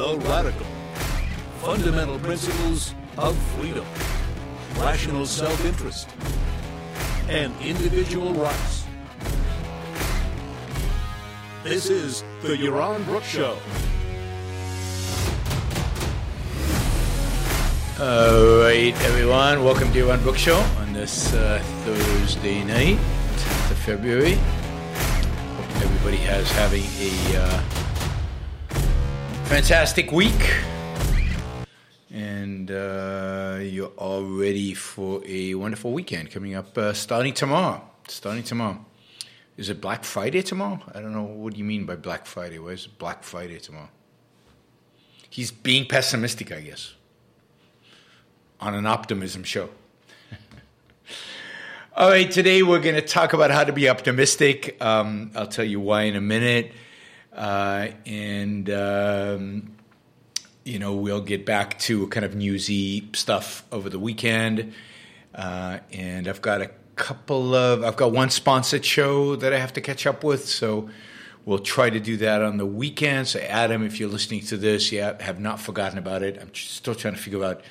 The Radical. Fundamental principles of freedom, rational self interest, and individual rights. This is the Yaron Brook Show. All right, everyone. Welcome to Yaron Brook Show on this uh, Thursday night, 10th of February. Hope everybody has having a uh, fantastic week. And uh, you're all ready for a wonderful weekend coming up uh, starting tomorrow. Starting tomorrow. Is it Black Friday tomorrow? I don't know. What do you mean by Black Friday? Why is it Black Friday tomorrow? He's being pessimistic, I guess, on an optimism show. All right, today we're going to talk about how to be optimistic. Um, I'll tell you why in a minute. Uh, and, um, you know, we'll get back to kind of newsy stuff over the weekend. Uh, and I've got a couple of, I've got one sponsored show that I have to catch up with. So we'll try to do that on the weekend. So, Adam, if you're listening to this, yeah, have not forgotten about it. I'm still trying to figure out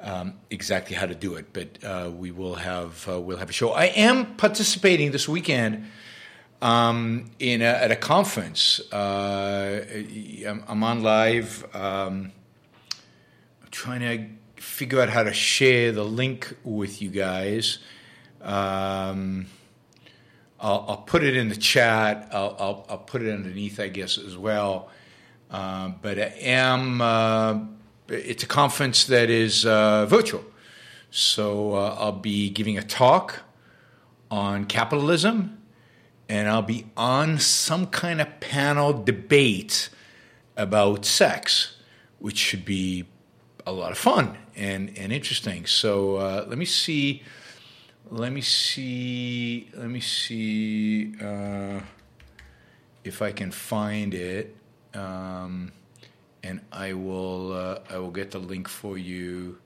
um, exactly how to do it, but uh, we will have uh, we'll have a show. I am participating this weekend um, in a, at a conference. Uh, I'm, on live. Um, I'm trying to figure out how to share the link with you guys. Um, I'll, I'll, put it in the chat. I'll, I'll, I'll, put it underneath, I guess, as well. Uh, but I am. Uh, it's a conference that is uh, virtual, so uh, I'll be giving a talk on capitalism and I'll be on some kind of panel debate about sex, which should be a lot of fun and, and interesting. So uh, let me see. Let me see. Let me see uh, if I can find it, um, and I will. Uh, I will get the link for you.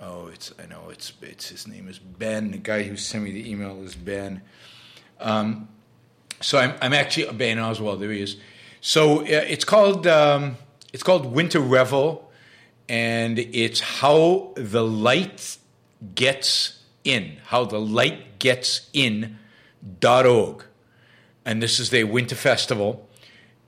Oh, it's. I know it's. It's his name is Ben. The guy who sent me the email is Ben. Um, so I'm, I'm actually Ben Oswald. There he is. So uh, it's called um, it's called Winter Revel, and it's how the light gets in. How the light gets in. dot org, and this is their winter festival,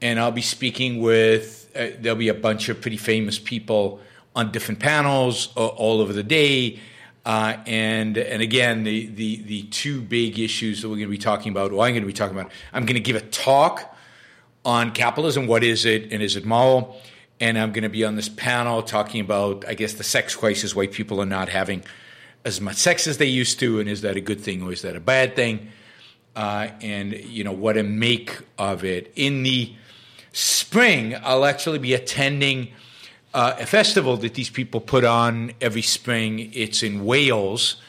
and I'll be speaking with. Uh, there'll be a bunch of pretty famous people on different panels all, all over the day uh, and and again, the, the the two big issues that we're going to be talking about, or I'm going to be talking about, I'm going to give a talk on capitalism. What is it, and is it moral? And I'm going to be on this panel talking about, I guess, the sex crisis. Why people are not having as much sex as they used to, and is that a good thing or is that a bad thing? Uh, and you know what to make of it. In the spring, I'll actually be attending uh, a festival that these people put on every spring. It's in Wales,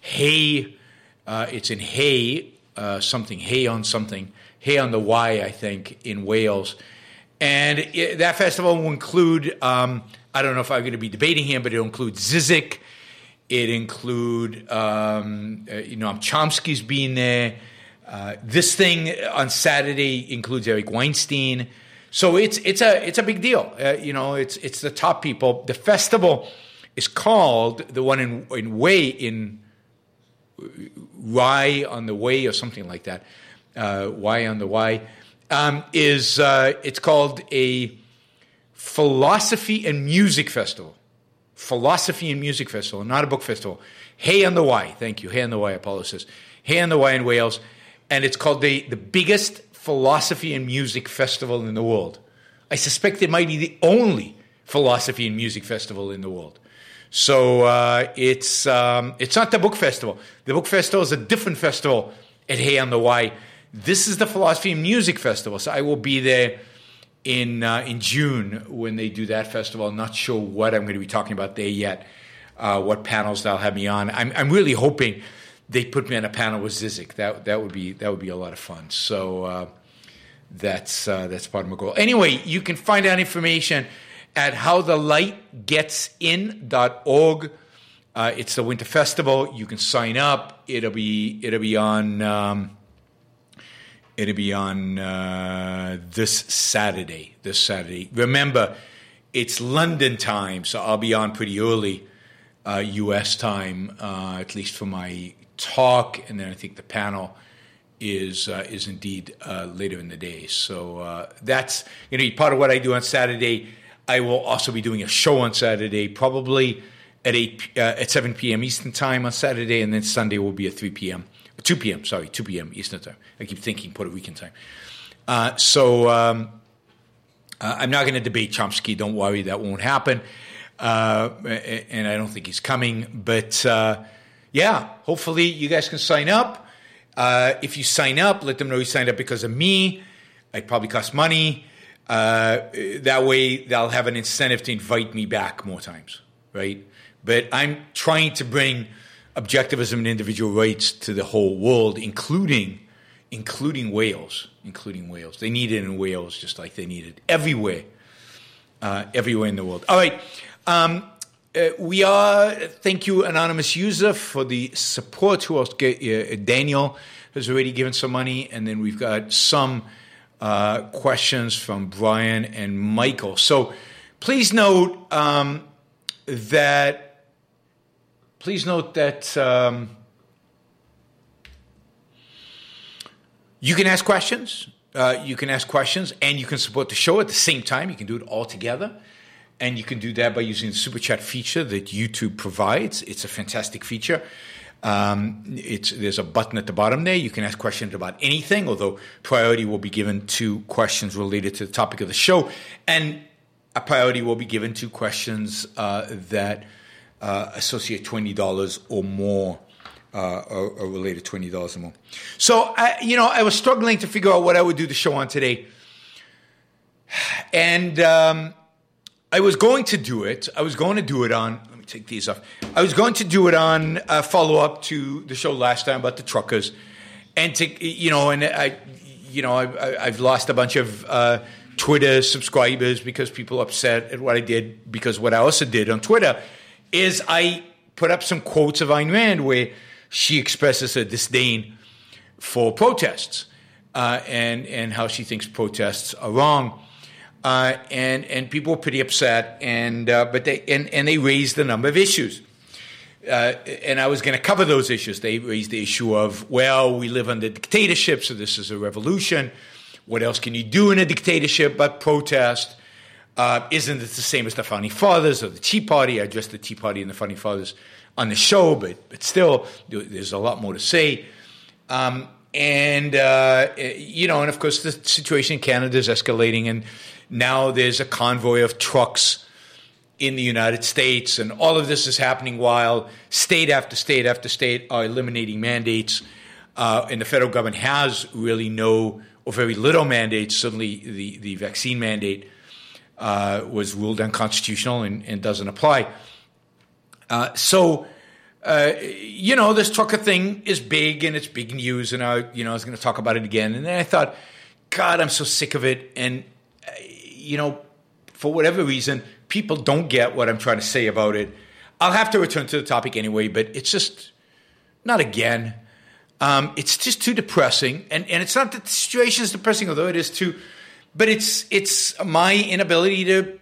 Hay. Uh, it's in Hay, uh, something, Hay on something, Hay on the Wye, I think, in Wales. And it, that festival will include, um, I don't know if I'm going to be debating him, but it'll include Zizek. It include, um, uh, you know, Chomsky's being there. Uh, this thing on Saturday includes Eric Weinstein. So it's it's a it's a big deal. Uh, you know, it's it's the top people. The festival is called the one in in Way in Rye on the Way or something like that. Uh, y on the Y um, is uh, it's called a philosophy and music festival. Philosophy and music festival, not a book festival. Hay on the Wye, thank you. Hay on the Wye, Apollo says. Hay on the Wye in Wales, and it's called the the biggest philosophy and music festival in the world. I suspect it might be the only philosophy and music festival in the world. So uh, it's um, it's not the book festival. The book festival is a different festival at Hay on the Wye. This is the philosophy and music festival. So I will be there in uh, in June when they do that festival. I'm not sure what I'm going to be talking about there yet. Uh, what panels they'll have me on. I'm, I'm really hoping they put me on a panel with Zizek. That that would be that would be a lot of fun. So uh, that's uh, that's part of my goal. Anyway, you can find out information at howthelightgetsin.org. Uh, it's the Winter Festival. You can sign up. It'll be it'll be on um, it'll be on uh, this Saturday. This Saturday. Remember, it's London time, so I'll be on pretty early uh, U.S. time, uh, at least for my talk, and then I think the panel is uh, is indeed uh, later in the day. So uh, that's you know part of what I do on Saturday. I will also be doing a show on Saturday, probably at eight uh, at seven p.m. Eastern time on Saturday, and then Sunday will be at three p.m. two p.m. Sorry, two p.m. Eastern time. I keep thinking Puerto Rican time. Uh, so um, uh, I'm not going to debate Chomsky. Don't worry, that won't happen. And I don't think he's coming. But yeah, hopefully you guys can sign up. Uh, if you sign up, let them know you signed up because of me. It probably costs money. Uh, that way, they'll have an incentive to invite me back more times, right? But I'm trying to bring objectivism and individual rights to the whole world, including including Wales, including Wales. They need it in Wales just like they need it everywhere, uh, everywhere in the world. All right. Um, uh, we are, thank you, anonymous user, for the support. Who else? Uh, Daniel has already given some money, and then we've got some uh, questions from Brian and Michael. So please note um, that. Please note that um, you can ask questions. Uh, you can ask questions, and you can support the show at the same time. You can do it all together. And you can do that by using the super chat feature that YouTube provides. It's a fantastic feature. Um, there's a button at the bottom there. You can ask questions about anything, although priority will be given to questions related to the topic of the show. And a priority will be given to questions uh, that uh, associate $20 or more. Uh, or, or related twenty dollars or more. So, I, you know, I was struggling to figure out what I would do the show on today, and um, I was going to do it. I was going to do it on. Let me take these off. I was going to do it on a follow up to the show last time about the truckers, and to you know, and I, you know, I, have lost a bunch of uh, Twitter subscribers because people upset at what I did. Because what I also did on Twitter is I put up some quotes of Ayn Rand where she expresses a disdain for protests uh, and and how she thinks protests are wrong. Uh, and and people were pretty upset, and uh, but they and, and they raised a number of issues. Uh, and I was going to cover those issues. They raised the issue of, well, we live under dictatorship, so this is a revolution. What else can you do in a dictatorship but protest? Uh, isn't it the same as the Founding Fathers or the Tea Party? I addressed the Tea Party and the Founding Fathers on the show, but but still, there's a lot more to say. Um, and uh, you know, and of course, the situation in Canada is escalating, and now there's a convoy of trucks in the United States, and all of this is happening while state after state after state are eliminating mandates, uh, and the federal government has really no or very little mandates. Suddenly, the, the vaccine mandate uh, was ruled unconstitutional and, and doesn't apply. Uh, so, uh, you know, this trucker thing is big and it's big news, and I, you know, I was going to talk about it again, and then I thought, God, I'm so sick of it, and uh, you know, for whatever reason, people don't get what I'm trying to say about it. I'll have to return to the topic anyway, but it's just not again. Um, it's just too depressing, and and it's not that the situation is depressing, although it is too, but it's it's my inability to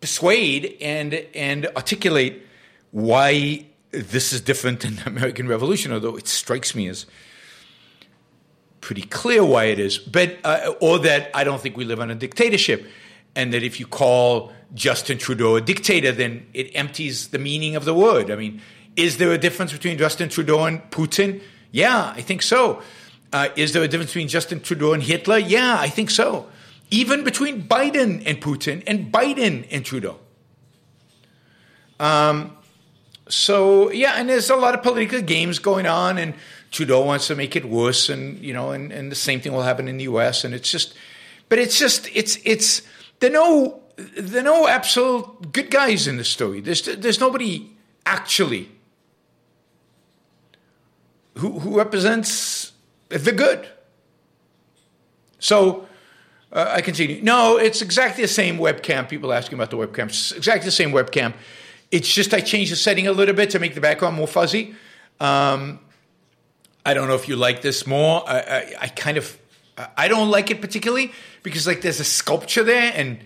persuade and and articulate why this is different than the American Revolution, although it strikes me as pretty clear why it is. But uh, or that I don't think we live on a dictatorship, and that if you call Justin Trudeau a dictator, then it empties the meaning of the word. I mean, is there a difference between Justin Trudeau and Putin? Yeah, I think so. Uh, is there a difference between Justin Trudeau and Hitler? Yeah, I think so. Even between Biden and Putin, and Biden and Trudeau. Um, so yeah, and there's a lot of political games going on, and Trudeau wants to make it worse, and you know, and, and the same thing will happen in the U.S. And it's just, but it's just, it's it's there no there are no absolute good guys in the story. There's there's nobody actually who who represents the good. So. Uh, I continue. No, it's exactly the same webcam. People asking about the webcam. It's exactly the same webcam. It's just I changed the setting a little bit to make the background more fuzzy. Um, I don't know if you like this more. I, I, I, kind of I don't like it particularly because like there's a sculpture there and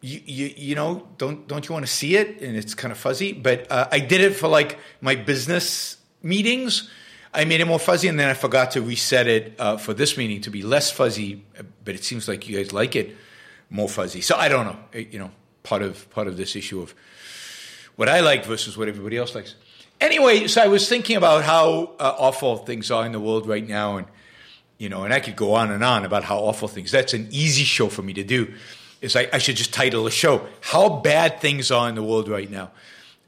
you you, you know don't don't you want to see it and it's kind of fuzzy. But uh, I did it for like my business meetings. I made it more fuzzy and then I forgot to reset it uh, for this meeting to be less fuzzy. But it seems like you guys like it more fuzzy. So I don't know. You know part of part of this issue of what I like versus what everybody else likes. Anyway, so I was thinking about how uh, awful things are in the world right now, and you know, and I could go on and on about how awful things. That's an easy show for me to do. Is I, I should just title a show "How Bad Things Are in the World Right Now,"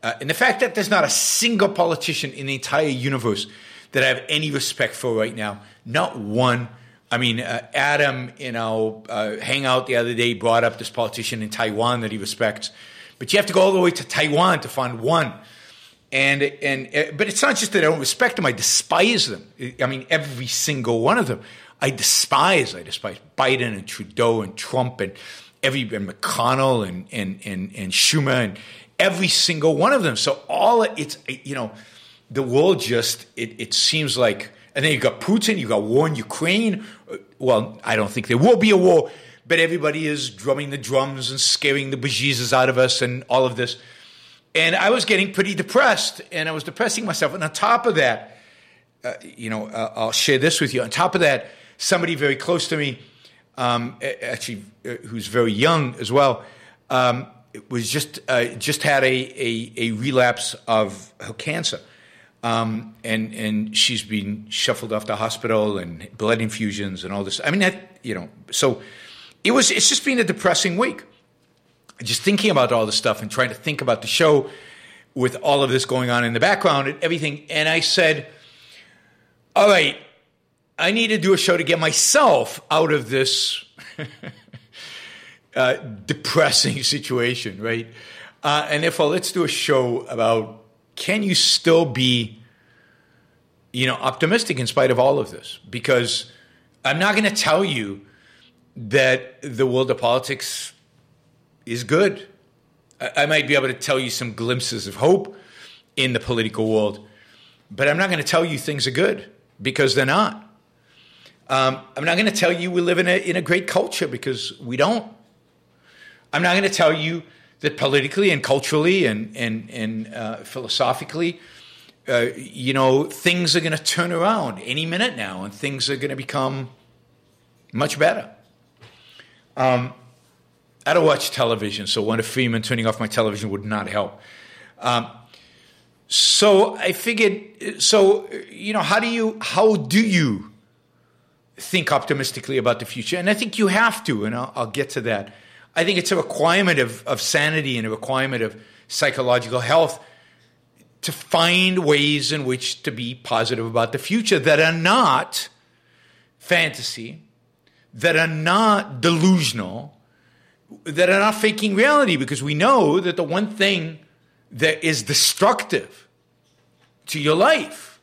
uh, and the fact that there's not a single politician in the entire universe that I have any respect for right now, not one. I mean, uh, Adam you know, uh, hangout the other day brought up this politician in Taiwan that he respects but you have to go all the way to Taiwan to find one. And and uh, but it's not just that I don't respect them; I despise them. I mean, every single one of them, I despise. I despise Biden and Trudeau and Trump and every and McConnell and and and, and Schumer and every single one of them. So all it's you know, the world just it, it seems like. And then you got Putin, you got war in Ukraine. Well, I don't think there will be a war but everybody is drumming the drums and scaring the bejesus out of us and all of this. And I was getting pretty depressed, and I was depressing myself. And on top of that, uh, you know, uh, I'll share this with you. On top of that, somebody very close to me, um, actually, uh, who's very young as well, um, was just uh, just had a, a, a, relapse of her cancer. Um, and and she's been shuffled off the hospital and blood infusions and all this. I mean, that you know, so it was it's just been a depressing week. Just thinking about all this stuff and trying to think about the show with all of this going on in the background and everything. And I said, all right, I need to do a show to get myself out of this uh, depressing situation, right? Uh, and therefore, let's do a show about can you still be, you know, optimistic in spite of all of this? Because I'm not going to tell you that the world of politics is good. I, might be able to tell you some glimpses of hope in the political world, but I'm not going to tell you things are good because they're not. Um, I'm not going to tell you we live in a, in a great culture because we don't. I'm not going to tell you that politically and culturally and, and, and uh, philosophically, uh, you know, things are going to turn around any minute now and things are going to become much better. Um, I don't watch television, so Wonder Freeman turning off my television would not help. Um, so I figured, so you know, how do you how do you think optimistically about the future? And I think you have to, and I'll, I'll get to that. I think it's a requirement of, of sanity and a requirement of psychological health to find ways in which to be positive about the future that are not fantasy, that are not delusional, that are not faking reality, because we know that the one thing that is destructive to your life.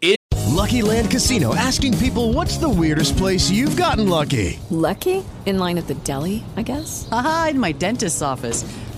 Is Lucky Land Casino asking people what's the weirdest place you've gotten lucky? Lucky? In line at the deli, I guess? Aha, in my dentist's office.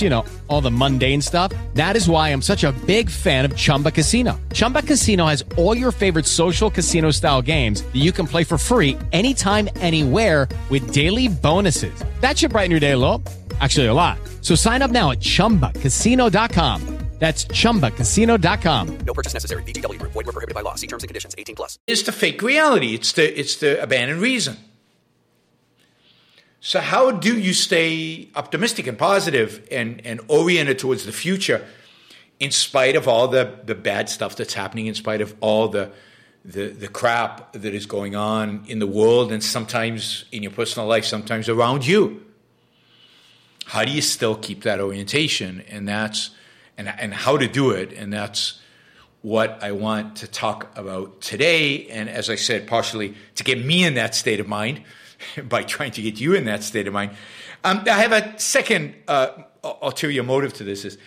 you know, all the mundane stuff. That is why I'm such a big fan of Chumba Casino. Chumba Casino has all your favorite social casino style games that you can play for free anytime, anywhere with daily bonuses. That should brighten your day a little. Actually, a lot. So sign up now at chumbacasino.com. That's chumbacasino.com. No purchase necessary. VGW Group. Void were prohibited by law. See terms and conditions. 18 plus. It's the fake reality. It's the it's the abandoned reason. So how do you stay optimistic and positive and, and oriented towards the future in spite of all the, the bad stuff that's happening, in spite of all the, the the crap that is going on in the world and sometimes in your personal life, sometimes around you? How do you still keep that orientation? And that's and, and how to do it. And that's what I want to talk about today. And as I said, partially to get me in that state of mind by trying to get you in that state of mind. Um, I have a second uh, ulterior motive to this is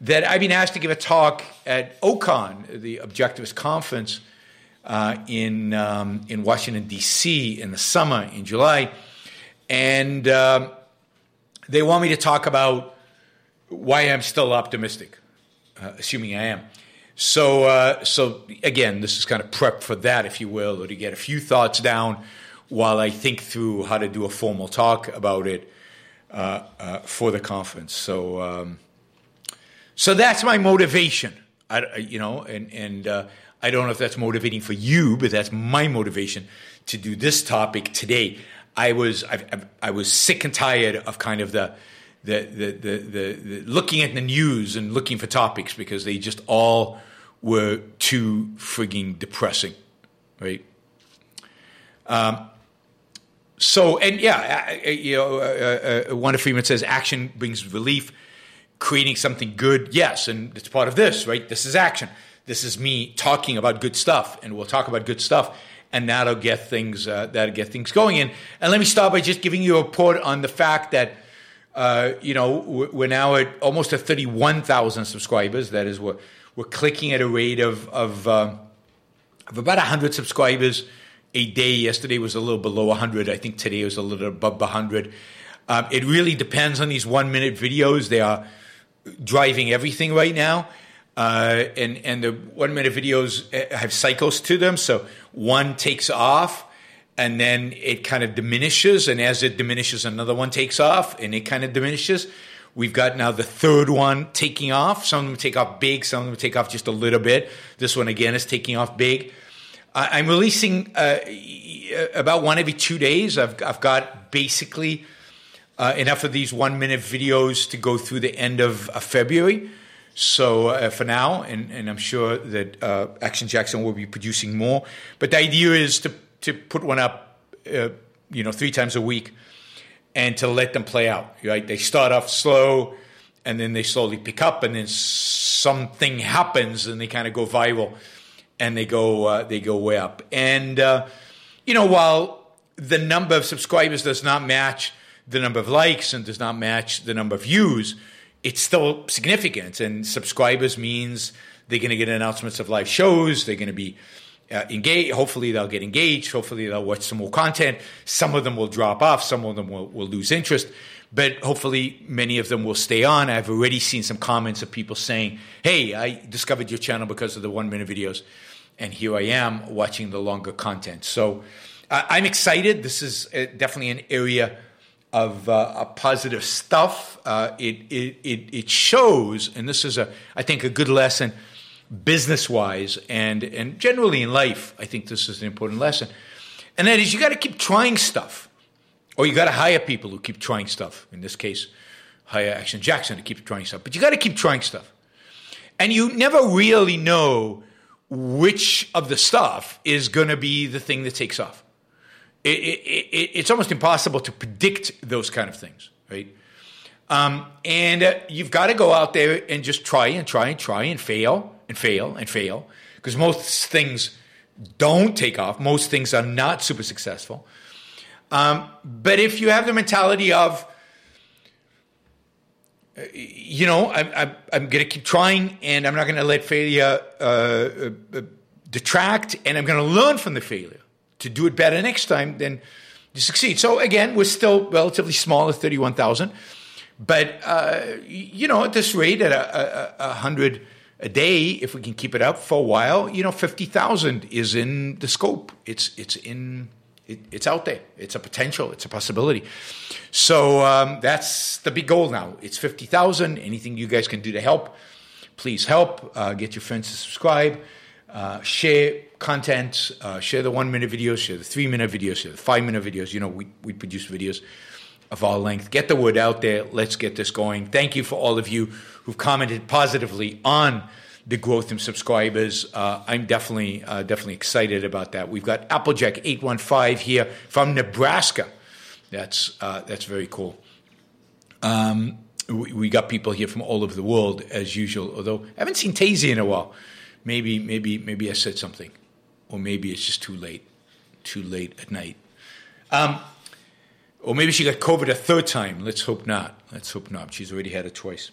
that I've been asked to give a talk at OCON, the Objectivist Conference uh, in, um, in Washington, D.C. in the summer, in July. And um, they want me to talk about why I'm still optimistic, uh, assuming I am. So, uh, so again, this is kind of prep for that, if you will, or to get a few thoughts down while I think through how to do a formal talk about it uh, uh for the conference. So, um, so that's my motivation. I, you know, and and uh, I don't know if that's motivating for you, but that's my motivation to do this topic today. I was I, I was sick and tired of kind of the the, the, the, the, looking at the news and looking for topics because they just all were too frigging depressing, right? Um, so, and yeah, you know, uh, uh, Wanda Freeman says action brings relief, creating something good. Yes, and it's part of this, right? This is action. This is me talking about good stuff, and we'll talk about good stuff, and that'll get things uh, that'll get things going. And and let me start by just giving you a report on the fact that uh, you know, we're now at almost at 31,000 subscribers. That is, we're, we're clicking at a rate of, of, uh, of about 100 subscribers a day. Yesterday was a little below 100. I think today was a little above 100. Um, it really depends on these one minute videos. They are driving everything right now. Uh, and, and the one minute videos uh, have cycles to them. So one takes off and then it kind of diminishes. And as it diminishes, another one takes off, and it kind of diminishes. We've got now the third one taking off. Some of them take off big, some of them take off just a little bit. This one again is taking off big. I'm releasing uh, about one every two days. I've, I've got basically uh, enough of these one minute videos to go through the end of, of February. So uh, for now, and, and, I'm sure that uh, Action Jackson will be producing more. But the idea is to to put one up, uh, you know, three times a week, and to let them play out. Right? They start off slow, and then they slowly pick up, and then something happens, and they kind of go viral, and they go uh, they go way up. And uh, you know, while the number of subscribers does not match the number of likes and does not match the number of views, it's still significant. And subscribers means they're going to get announcements of live shows. They're going to be uh. Hopefully, they'll get engaged. Hopefully, they'll watch some more content. Some of them will drop off. Some of them will, will lose interest. But hopefully, many of them will stay on. I've already seen some comments of people saying, Hey, I discovered your channel because of the one minute videos. And here I am watching the longer content. So uh, I'm excited. This is uh, definitely an area of uh, positive stuff. Uh, it, it, it, it shows, and this is, a, I think, a good lesson business wise and, and generally in life, I think this is an important lesson. And that is you got to keep trying stuff, or you got to hire people who keep trying stuff. In this case, hire Action Jackson to keep trying stuff. But you got to keep trying stuff. And you never really know which of the stuff is going to be the thing that takes off. It, it, it, it's almost impossible to predict those kind of things, right? Um, and uh, you've got to go out there and just try and try and try and fail and fail and fail because most things don't take off. Most things are not super successful. Um, but if you have the mentality of, you know, I'm, I'm, I'm going to keep trying and I'm not going to let failure uh, uh, detract and I'm going to learn from the failure to do it better next time, then to succeed. So again, we're still relatively small at 31,000. But, uh, you know, at this rate, at a, a, a, hundred a day, if we can keep it up for a while, you know, 50,000 is in the scope. It's, it's in, it, it's out there. It's a potential. It's a possibility. So um, that's the big goal now. It's 50,000. Anything you guys can do to help, please help. Uh, get your friends to subscribe. Uh, share content, uh, share the one minute videos, share the three minute videos, share the five minute videos. You know, we, we produce videos of all length. Get the word out there. Let's get this going. Thank you for all of you who've commented positively on the growth in subscribers. Uh, I'm definitely uh, definitely excited about that. We've got Applejack eight one five here from Nebraska. That's uh, that's very cool. Um, we, we, got people here from all over the world as usual. Although I haven't seen Tazy in a while. Maybe maybe maybe I said something, or maybe it's just too late, too late at night. Um, or maybe she got COVID a third time. Let's hope not. Let's hope not. She's already had it twice.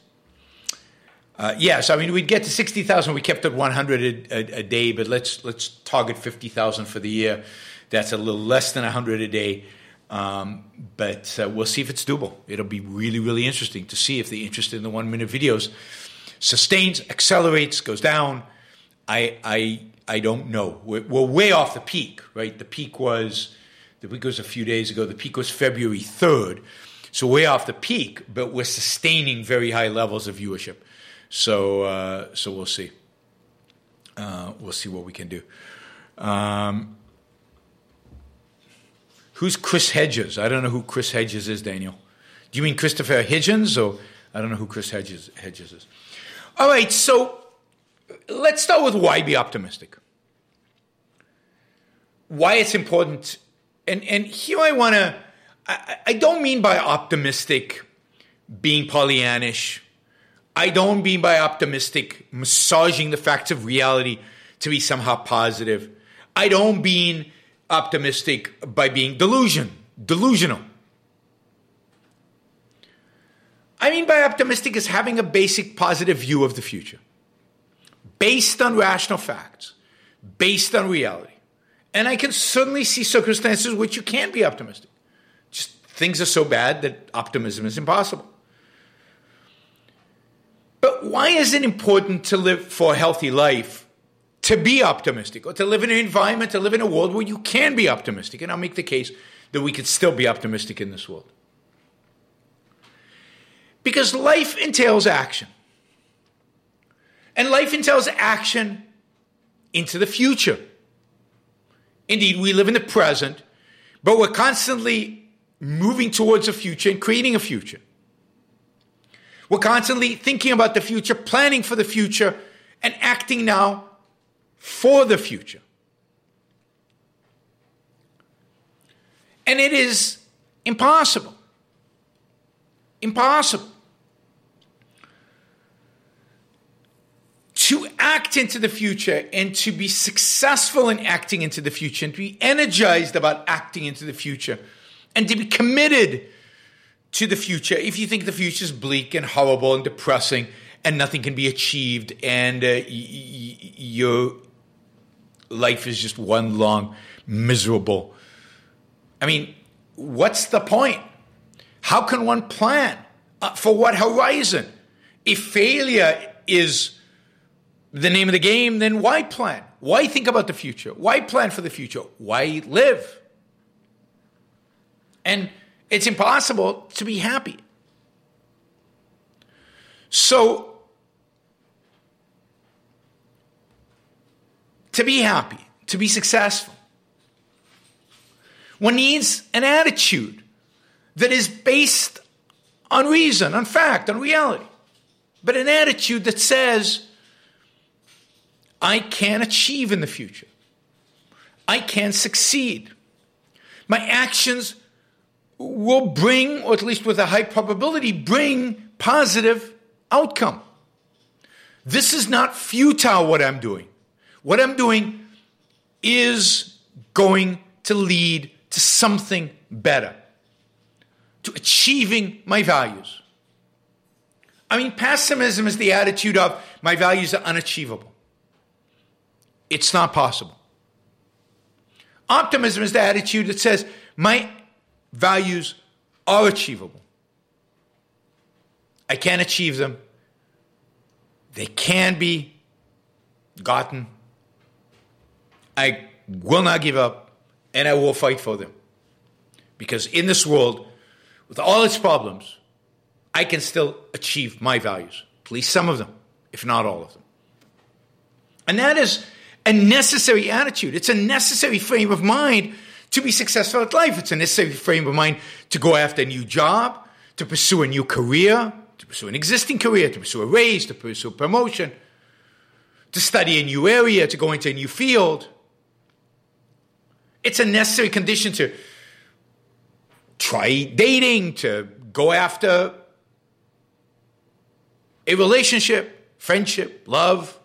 Uh, yes, I mean we'd get to sixty thousand. We kept at one hundred a, a, day, but let's let's target fifty thousand for the year. That's a little less than hundred a day, um, but uh, we'll see if it's doable. It'll be really really interesting to see if the interest in the one minute videos sustains, accelerates, goes down. I I I don't know. We're, we're way off the peak, right? The peak was the week was a few days ago. The peak was February 3rd. So way off the peak, but we're sustaining very high levels of viewership. So uh, so we'll see. Uh, we'll see what we can do. Um, who's Chris Hedges? I don't know who Chris Hedges is, Daniel. Do you mean Christopher Hitchens, or I don't know who Chris Hedges, Hedges is? All right, so let's start with why be optimistic. Why it's important and and here I want to. I, I don't mean by optimistic being Pollyannish. I don't mean by optimistic massaging the facts of reality to be somehow positive. I don't mean optimistic by being delusion, delusional. I mean by optimistic is having a basic positive view of the future, based on rational facts, based on reality. And I can certainly see circumstances which you can't be optimistic. Just things are so bad that optimism is impossible. But why is it important to live for a healthy life to be optimistic or to live in an environment, to live in a world where you can be optimistic? And I'll make the case that we could still be optimistic in this world. Because life entails action. And life entails action into the future. Indeed, we live in the present, but we're constantly moving towards a future and creating a future. We're constantly thinking about the future, planning for the future, and acting now for the future. And it is impossible. Impossible to act into the future and to be successful in acting into the future and to be energized about acting into the future and to be committed to the future if you think the future is bleak and horrible and depressing and nothing can be achieved and uh, y- y- your life is just one long miserable i mean what's the point how can one plan uh, for what horizon if failure is the name of the game, then why plan? Why think about the future? Why plan for the future? Why live? And it's impossible to be happy. So, to be happy, to be successful, one needs an attitude that is based on reason, on fact, on reality, but an attitude that says, I can achieve in the future. I can succeed. My actions will bring, or at least with a high probability, bring positive outcome. This is not futile what I'm doing. What I'm doing is going to lead to something better, to achieving my values. I mean, pessimism is the attitude of my values are unachievable. It's not possible. Optimism is the attitude that says my values are achievable. I can achieve them. They can be gotten. I will not give up and I will fight for them. Because in this world, with all its problems, I can still achieve my values, at least some of them, if not all of them. And that is a necessary attitude. It's a necessary frame of mind to be successful at life. It's a necessary frame of mind to go after a new job, to pursue a new career, to pursue an existing career, to pursue a raise, to pursue promotion, to study a new area, to go into a new field. It's a necessary condition to try dating, to go after a relationship, friendship, love.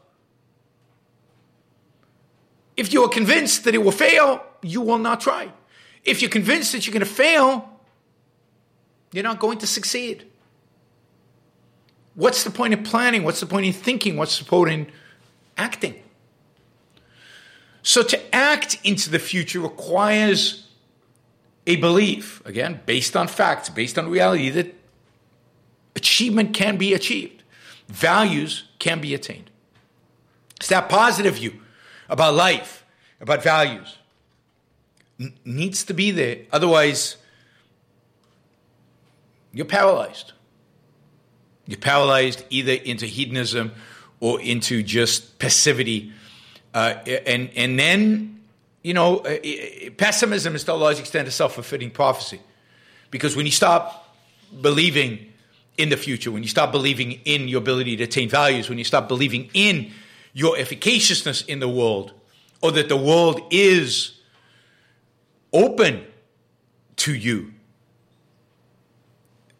If you are convinced that it will fail, you will not try. If you're convinced that you're going to fail, you're not going to succeed. What's the point of planning? What's the point in thinking? What's the point in acting? So to act into the future requires a belief, again, based on facts, based on reality, that achievement can be achieved, values can be attained. It's that positive view about life, about values, needs to be there. Otherwise, you're paralyzed. You're paralyzed either into hedonism or into just passivity. Uh, and, and then, you know, uh, pessimism is to a large extent a self fulfilling prophecy. Because when you stop believing in the future, when you stop believing in your ability to attain values, when you stop believing in your efficaciousness in the world, or that the world is open to you,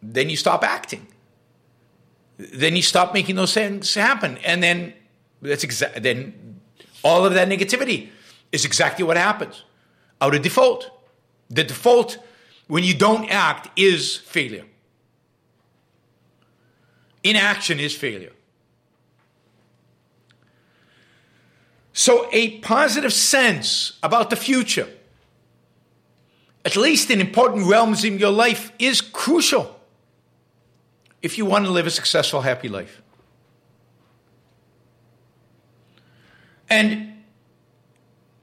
then you stop acting. Then you stop making those things happen. And then that's exactly then all of that negativity is exactly what happens out of default. The default when you don't act is failure. Inaction is failure. So, a positive sense about the future, at least in important realms in your life, is crucial if you want to live a successful, happy life. And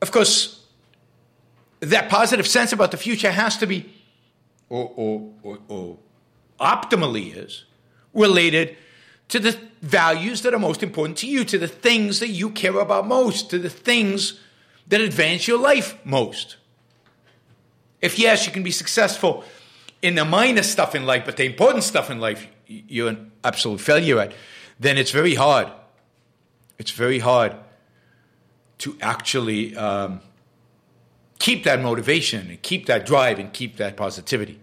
of course, that positive sense about the future has to be, or, or, or, or optimally is, related to the values that are most important to you, to the things that you care about most, to the things that advance your life most. If yes, you can be successful in the minor stuff in life, but the important stuff in life you're an absolute failure at, then it's very hard. It's very hard to actually um, keep that motivation and keep that drive and keep that positivity.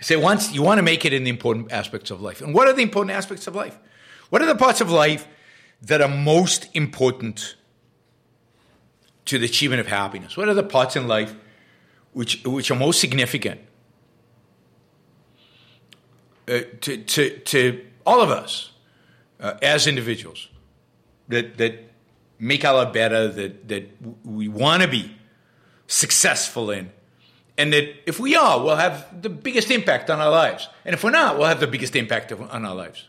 Say once you want to make it in the important aspects of life. And what are the important aspects of life? What are the parts of life that are most important to the achievement of happiness? What are the parts in life which, which are most significant uh, to, to, to all of us uh, as individuals that, that make our life better, that, that we want to be successful in? And that if we are, we'll have the biggest impact on our lives. And if we're not, we'll have the biggest impact on our lives.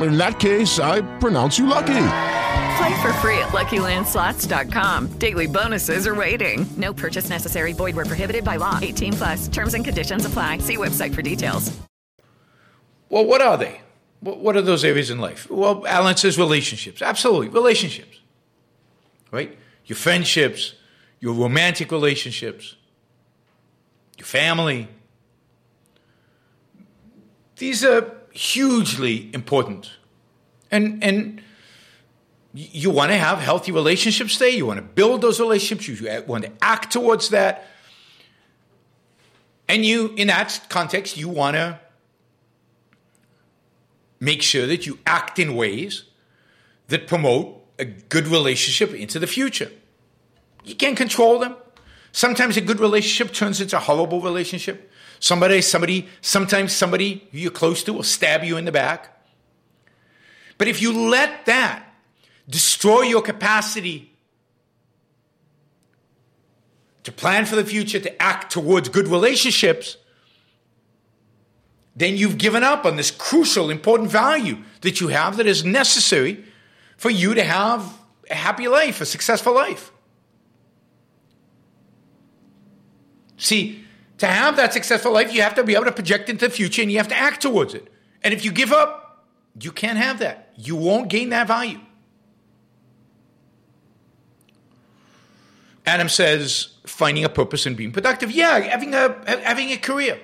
In that case, I pronounce you lucky. Play for free at LuckyLandSlots.com. Daily bonuses are waiting. No purchase necessary. Void where prohibited by law. 18 plus. Terms and conditions apply. See website for details. Well, what are they? What what are those areas in life? Well, Alan says relationships. Absolutely, relationships. Right? Your friendships, your romantic relationships, your family. These are hugely important. And and you want to have healthy relationships there. You want to build those relationships. You want to act towards that. And you, in that context, you want to make sure that you act in ways that promote a good relationship into the future. You can't control them. Sometimes a good relationship turns into a horrible relationship. Somebody, somebody, sometimes somebody you're close to will stab you in the back. But if you let that destroy your capacity to plan for the future, to act towards good relationships, then you've given up on this crucial, important value that you have that is necessary for you to have a happy life, a successful life. See, to have that successful life, you have to be able to project into the future and you have to act towards it. And if you give up, you can't have that. You won't gain that value. Adam says finding a purpose and being productive. Yeah, having a having a career.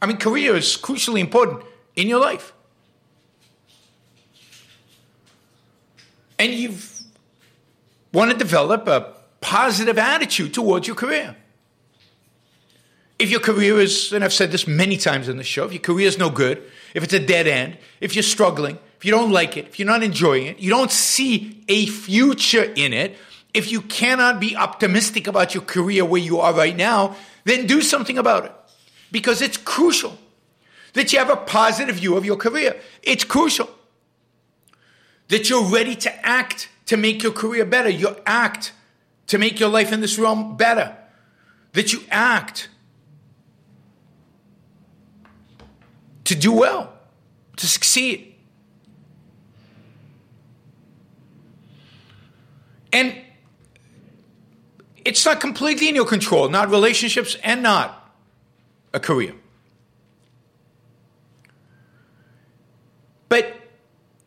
I mean, career is crucially important in your life. And you've want to develop a positive attitude towards your career. If your career is, and I've said this many times in the show, if your career is no good, if it's a dead end, if you're struggling, if you don't like it, if you're not enjoying it, you don't see a future in it, if you cannot be optimistic about your career where you are right now, then do something about it. Because it's crucial that you have a positive view of your career. It's crucial that you're ready to act to make your career better. You act to make your life in this realm better. That you act to do well, to succeed. And it's not completely in your control, not relationships and not a career. But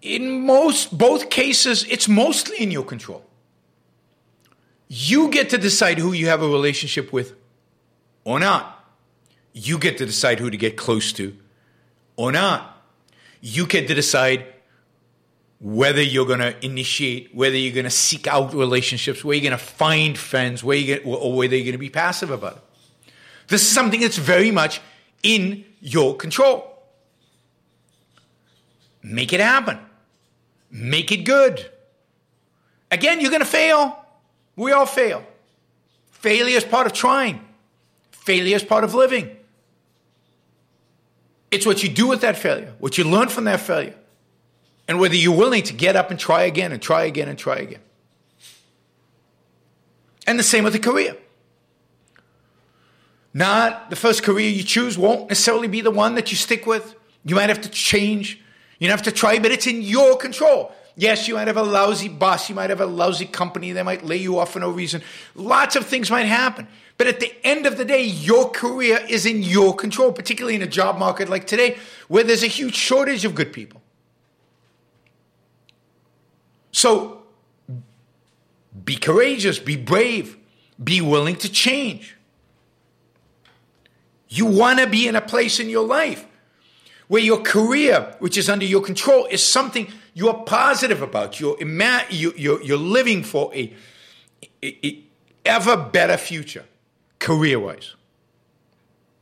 in most both cases, it's mostly in your control. You get to decide who you have a relationship with or not. You get to decide who to get close to or not. You get to decide whether you're going to initiate, whether you're going to seek out relationships, where you're going to find friends, where you get, or whether you're going to be passive about it. This is something that's very much in your control. Make it happen. Make it good. Again, you're going to fail. We all fail. Failure is part of trying. Failure is part of living. It's what you do with that failure, what you learn from that failure, and whether you're willing to get up and try again and try again and try again. And the same with a career. Not the first career you choose won't necessarily be the one that you stick with. You might have to change. You have to try, but it's in your control. Yes, you might have a lousy boss. You might have a lousy company. They might lay you off for no reason. Lots of things might happen. But at the end of the day, your career is in your control, particularly in a job market like today, where there's a huge shortage of good people. So be courageous, be brave, be willing to change. You want to be in a place in your life where your career, which is under your control, is something you're positive about. You're, ima- you, you're living for a, a, a ever better future, career wise.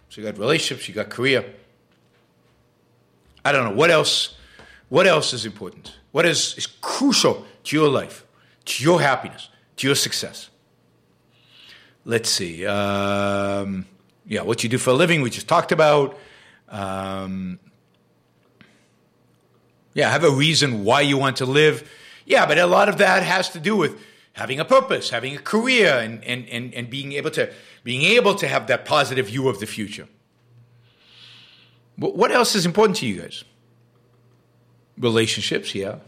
So you got relationships, you got career. I don't know what else. What else is important? What is, is crucial to your life, to your happiness, to your success? let's see. Um, yeah, what you do for a living, we just talked about. Um, yeah, have a reason why you want to live. Yeah, but a lot of that has to do with having a purpose, having a career, and, and, and, and being able to being able to have that positive view of the future. What else is important to you guys? Relationships, yeah.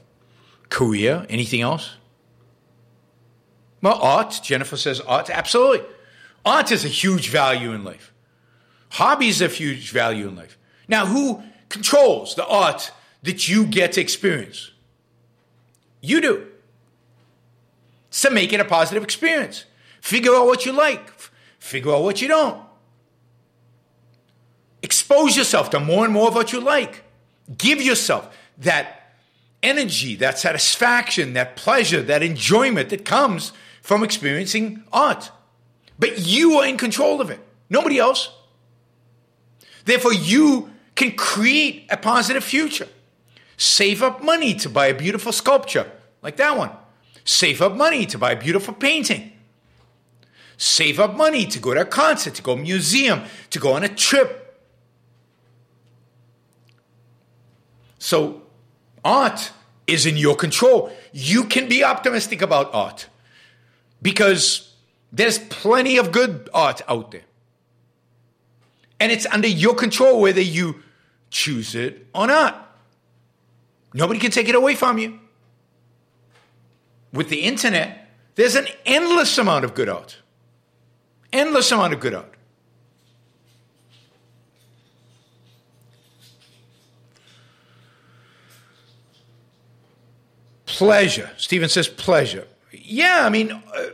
Career, anything else? Well, art, Jennifer says art, absolutely. Art is a huge value in life. Hobbies have huge value in life. Now, who controls the art that you get to experience? You do. So make it a positive experience. Figure out what you like. Figure out what you don't. Expose yourself to more and more of what you like. Give yourself that energy, that satisfaction, that pleasure, that enjoyment that comes from experiencing art. But you are in control of it, nobody else. Therefore, you can create a positive future. Save up money to buy a beautiful sculpture like that one. Save up money to buy a beautiful painting. Save up money to go to a concert, to go to a museum, to go on a trip. So, art is in your control. You can be optimistic about art because there's plenty of good art out there. And it's under your control whether you choose it or not. Nobody can take it away from you. With the internet, there's an endless amount of good art. Endless amount of good art. Pleasure. Stephen says pleasure. Yeah, I mean, uh,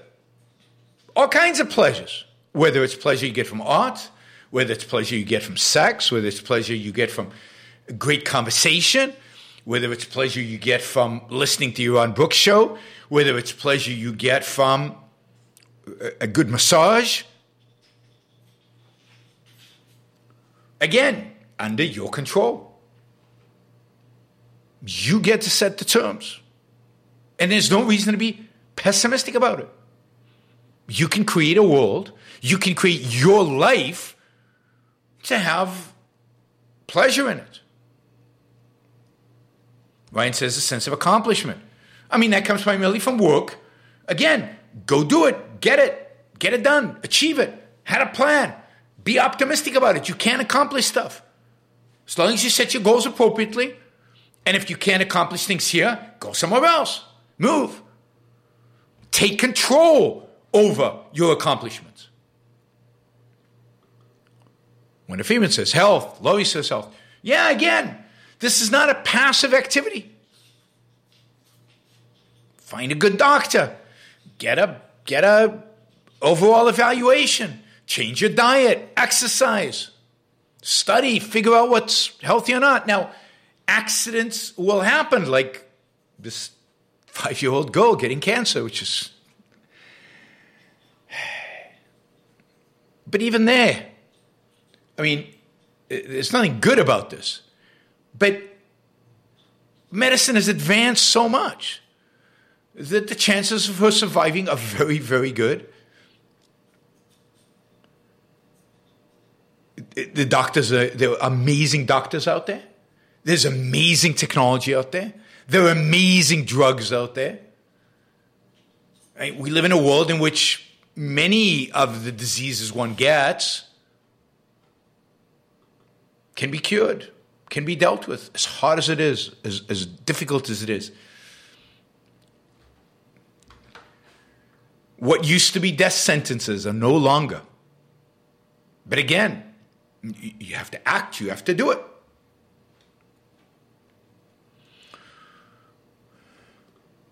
all kinds of pleasures. Whether it's pleasure you get from art, whether it's pleasure you get from sex, whether it's pleasure you get from great conversation, whether it's pleasure you get from listening to Yaron Brook show, whether it's pleasure you get from a good massage. Again, under your control. You get to set the terms. And there's no reason to be pessimistic about it. You can create a world, you can create your life to have pleasure in it. Ryan says a sense of accomplishment. I mean, that comes primarily from work. Again, go do it, get it, get it done, achieve it, had a plan, be optimistic about it. You can accomplish stuff. As long as you set your goals appropriately, and if you can't accomplish things here, go somewhere else, move. Take control over your accomplishments. When a female says health, Lois says health. Yeah, again, this is not a passive activity. Find a good doctor. Get a get a overall evaluation. Change your diet, exercise, study, figure out what's healthy or not. Now, accidents will happen, like this five year old girl getting cancer, which is. But even there, I mean, there's nothing good about this. But medicine has advanced so much that the chances of her surviving are very, very good. The doctors are, there are amazing doctors out there. There's amazing technology out there. There are amazing drugs out there. We live in a world in which many of the diseases one gets can be cured, can be dealt with, as hard as it is, as, as difficult as it is. What used to be death sentences are no longer. But again, you have to act, you have to do it.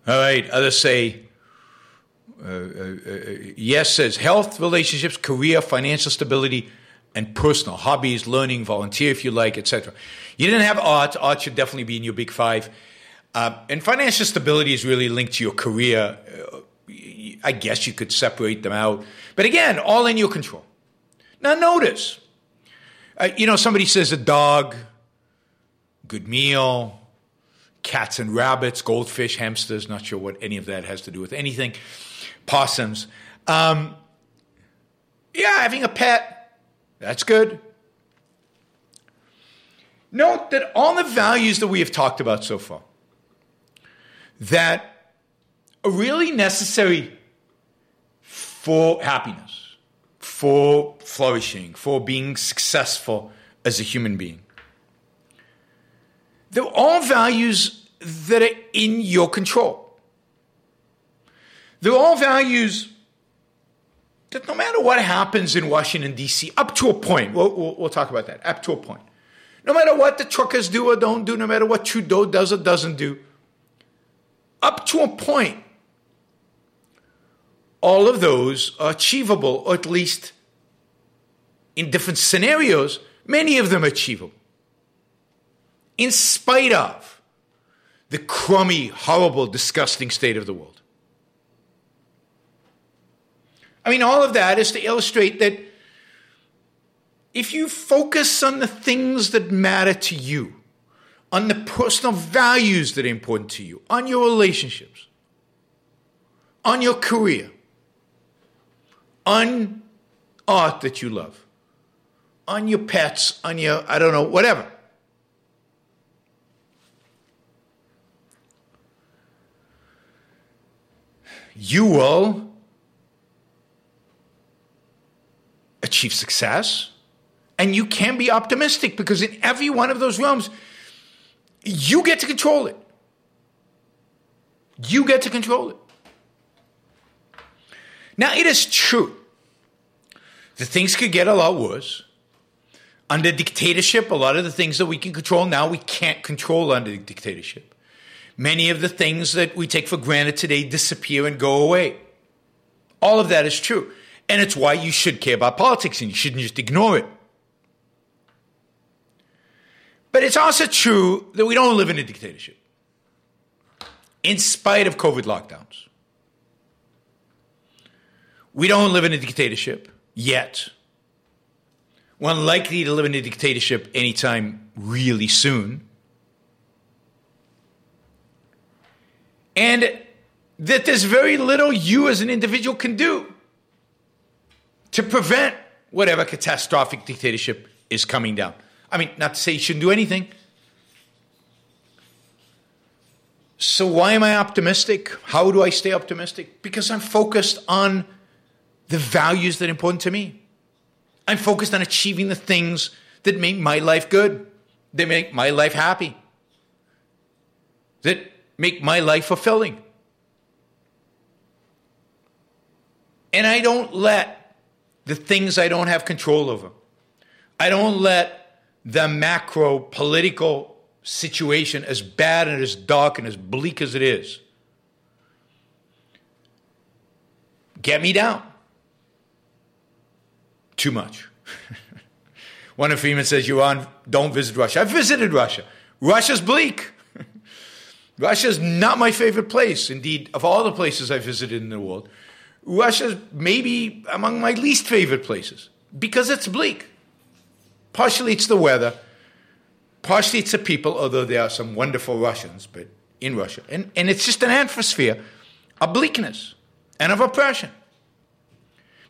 All right, others say, uh, uh, uh, yes says health, relationships, career, financial stability, and personal hobbies, learning, volunteer if you like, etc. You didn't have art. Art should definitely be in your big five. Uh, and financial stability is really linked to your career. I guess you could separate them out. But again, all in your control. Now, notice, uh, you know, somebody says a dog, good meal, cats and rabbits, goldfish, hamsters, not sure what any of that has to do with anything, possums. Um, Yeah, having a pet, that's good. Note that all the values that we have talked about so far that are really necessary for happiness, for flourishing, for being successful as a human being. They're all values that are in your control. They're all values that no matter what happens in Washington, D.C., up to a point, we'll, we'll, we'll talk about that, up to a point, no matter what the truckers do or don't do, no matter what Trudeau does or doesn't do, up to a point, all of those are achievable, or at least in different scenarios, many of them achievable. In spite of the crummy, horrible, disgusting state of the world. I mean, all of that is to illustrate that if you focus on the things that matter to you, on the personal values that are important to you, on your relationships, on your career, on art that you love, on your pets, on your, I don't know, whatever. You will achieve success and you can be optimistic because in every one of those realms, you get to control it. You get to control it. Now, it is true that things could get a lot worse. Under dictatorship, a lot of the things that we can control now, we can't control under dictatorship. Many of the things that we take for granted today disappear and go away. All of that is true. And it's why you should care about politics and you shouldn't just ignore it. But it's also true that we don't live in a dictatorship, in spite of COVID lockdowns. We don't live in a dictatorship yet. We're unlikely to live in a dictatorship anytime really soon. And that there's very little you as an individual can do to prevent whatever catastrophic dictatorship is coming down. I mean, not to say you shouldn't do anything. So, why am I optimistic? How do I stay optimistic? Because I'm focused on the values that are important to me. I'm focused on achieving the things that make my life good, that make my life happy, that make my life fulfilling. And I don't let the things I don't have control over, I don't let the macro political situation, as bad and as dark and as bleak as it is, get me down. Too much. Wanda Freeman says, You're don't visit Russia. I've visited Russia. Russia's bleak. Russia's not my favorite place. Indeed, of all the places I've visited in the world, Russia's maybe among my least favorite places because it's bleak. Partially it's the weather, partially it's the people, although there are some wonderful Russians, but in Russia. And, and it's just an atmosphere of bleakness and of oppression.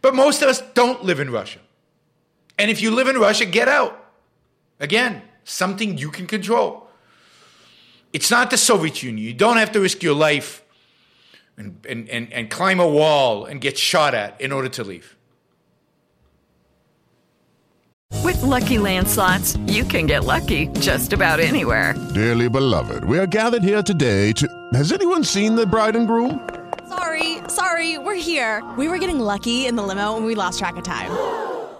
But most of us don't live in Russia. And if you live in Russia, get out. Again, something you can control. It's not the Soviet Union. You don't have to risk your life and, and, and, and climb a wall and get shot at in order to leave. With LuckyLand Slots, you can get lucky just about anywhere. Dearly beloved, we are gathered here today to. Has anyone seen the bride and groom? Sorry, sorry, we're here. We were getting lucky in the limo and we lost track of time.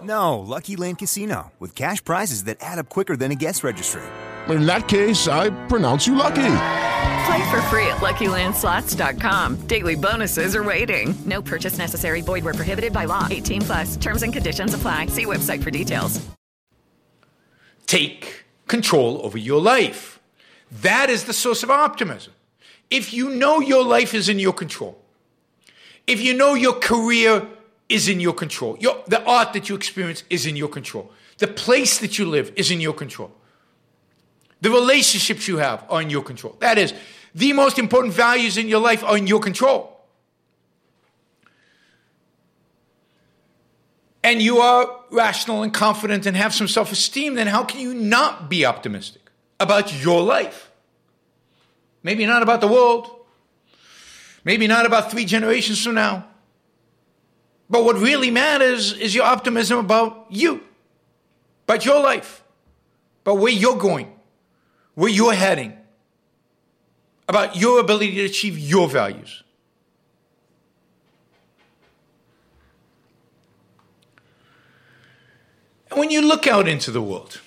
No, Lucky Land Casino, with cash prizes that add up quicker than a guest registry. In that case, I pronounce you lucky. Play for free at LuckyLandSlots.com. Daily bonuses are waiting. No purchase necessary. Void where prohibited by law. 18 plus. Terms and conditions apply. See website for details. Take control over your life. That is the source of optimism. If you know your life is in your control, if you know your career is in your control, your, the art that you experience is in your control, the place that you live is in your control, the relationships you have are in your control. That is, the most important values in your life are in your control. and you are rational and confident and have some self esteem, then how can you not be optimistic about your life? Maybe not about the world, maybe not about three generations from now. But what really matters is your optimism about you, about your life, about where you're going, where you're heading, about your ability to achieve your values. And when you look out into the world,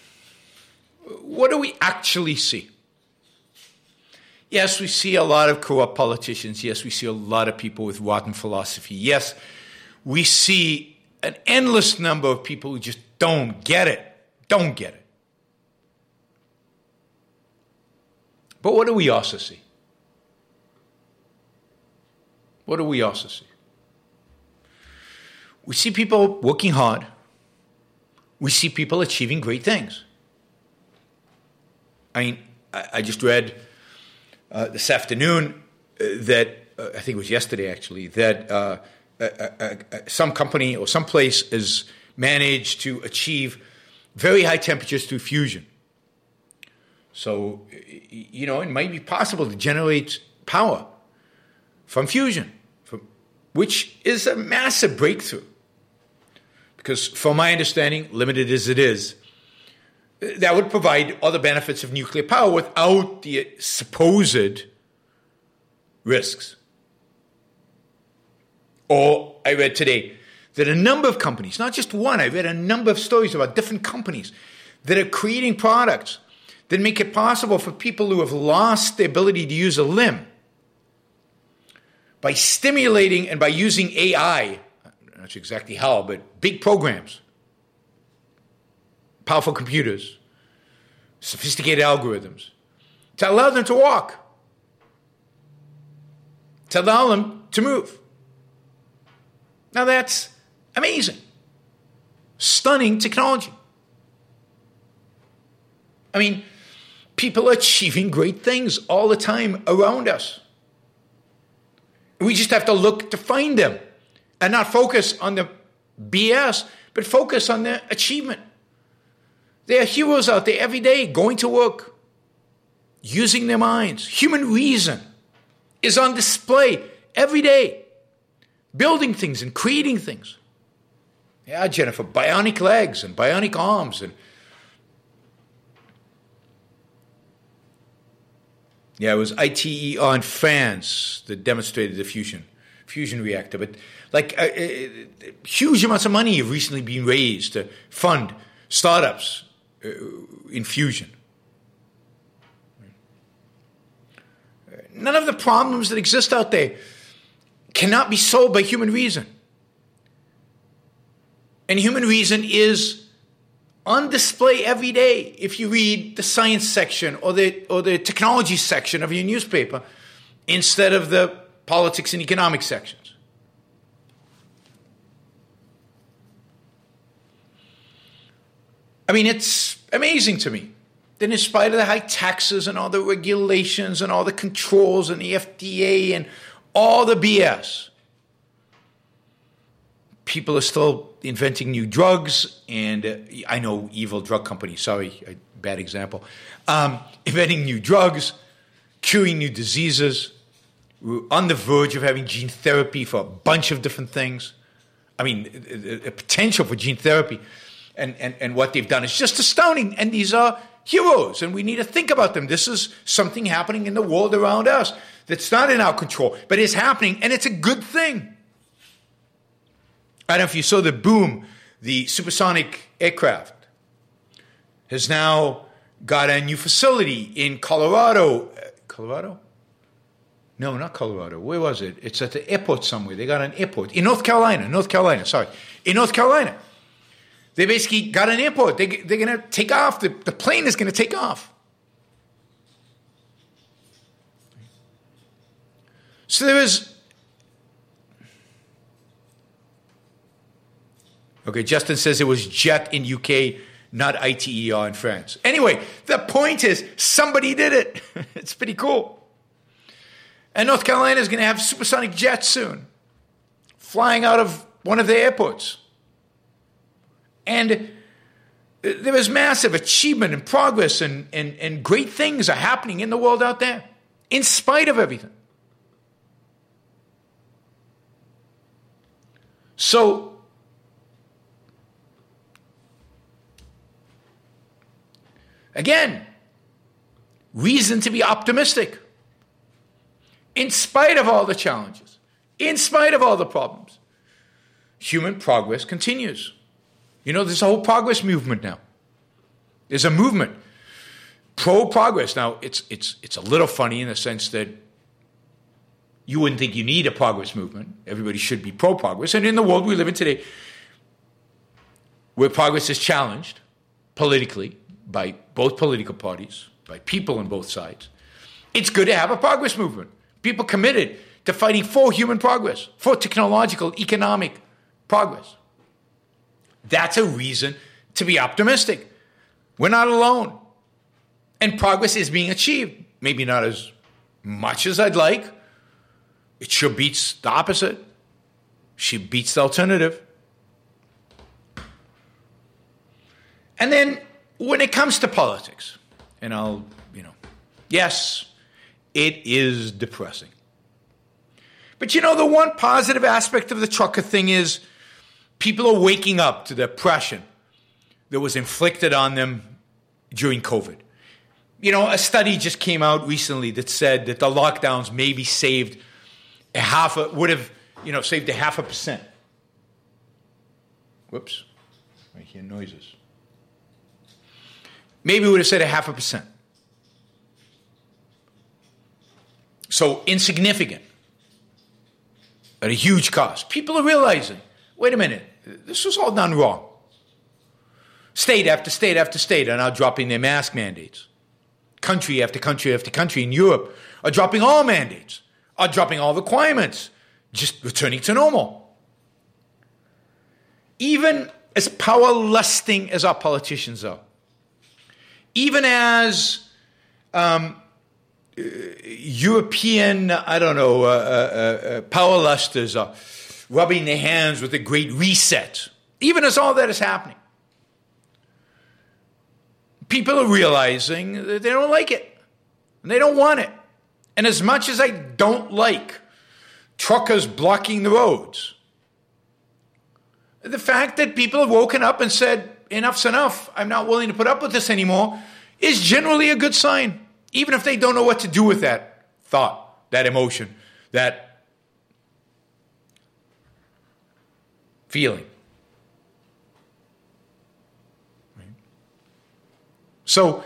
what do we actually see? Yes, we see a lot of corrupt politicians. Yes, we see a lot of people with rotten philosophy. Yes, we see an endless number of people who just don't get it. Don't get it. But what do we also see? What do we also see? We see people working hard. We see people achieving great things. I mean, I, I just read uh, this afternoon uh, that, uh, I think it was yesterday actually, that uh, some company or some place has managed to achieve very high temperatures through fusion. So, you know, it might be possible to generate power from fusion, from, which is a massive breakthrough. Because, from my understanding, limited as it is, that would provide other benefits of nuclear power without the supposed risks. Or I read today that a number of companies, not just one, I read a number of stories about different companies that are creating products that make it possible for people who have lost the ability to use a limb by stimulating and by using AI, not sure exactly how, but big programs, powerful computers, sophisticated algorithms, to allow them to walk, to allow them to move. Now that's amazing. Stunning technology. I mean, people are achieving great things all the time around us. We just have to look to find them and not focus on the BS, but focus on the achievement. There are heroes out there every day going to work, using their minds. Human reason is on display every day building things and creating things. Yeah, Jennifer, bionic legs and bionic arms and Yeah, it was ITER in France that demonstrated the fusion fusion reactor. But like uh, uh, huge amounts of money have recently been raised to fund startups uh, in fusion. None of the problems that exist out there cannot be solved by human reason. And human reason is on display every day if you read the science section or the, or the technology section of your newspaper instead of the politics and economic sections. I mean, it's amazing to me that in spite of the high taxes and all the regulations and all the controls and the FDA and all the BS. People are still inventing new drugs, and uh, I know evil drug companies, sorry, bad example, um, inventing new drugs, curing new diseases. We're on the verge of having gene therapy for a bunch of different things. I mean, a potential for gene therapy and, and, and what they've done is just astounding. And these are heroes, and we need to think about them. This is something happening in the world around us that's not in our control, but is happening, and it's a good thing. I don't know if you saw the boom, the supersonic aircraft has now got a new facility in Colorado. Colorado? No, not Colorado. Where was it? It's at the airport somewhere. They got an airport in North Carolina. North Carolina, sorry. In North Carolina. They basically got an airport. They, they're going to take off. The, the plane is going to take off. So there was. Okay, Justin says it was JET in UK, not ITER in France. Anyway, the point is somebody did it. it's pretty cool. And North Carolina is going to have supersonic jets soon, flying out of one of the airports. And uh, there is massive achievement and progress, and, and, and great things are happening in the world out there, in spite of everything. So, again, reason to be optimistic. In spite of all the challenges, in spite of all the problems, human progress continues. You know, there's a whole progress movement now. There's a movement pro progress. Now, it's, it's, it's a little funny in the sense that you wouldn't think you need a progress movement. Everybody should be pro progress. And in the world we live in today, where progress is challenged politically by both political parties, by people on both sides, it's good to have a progress movement. People committed to fighting for human progress, for technological, economic progress. That's a reason to be optimistic. We're not alone. And progress is being achieved. Maybe not as much as I'd like. It sure beats the opposite. She beats the alternative. And then when it comes to politics, and I'll, you know, yes, it is depressing. But you know, the one positive aspect of the trucker thing is people are waking up to the oppression that was inflicted on them during COVID. You know, a study just came out recently that said that the lockdowns maybe saved a half a, would have, you know, saved a half a percent. Whoops, I hear noises. Maybe would have said a half a percent. So insignificant at a huge cost. People are realizing wait a minute, this was all done wrong. State after state after state are now dropping their mask mandates. Country after country after country in Europe are dropping all mandates, are dropping all requirements, just returning to normal. Even as power lusting as our politicians are, even as um, European, I don't know, uh, uh, uh, power lusters are rubbing their hands with a great reset, even as all that is happening, people are realizing that they don't like it. And they don't want it. And as much as I don't like truckers blocking the roads, the fact that people have woken up and said, enough's enough, I'm not willing to put up with this anymore, is generally a good sign, even if they don't know what to do with that thought, that emotion, that feeling. So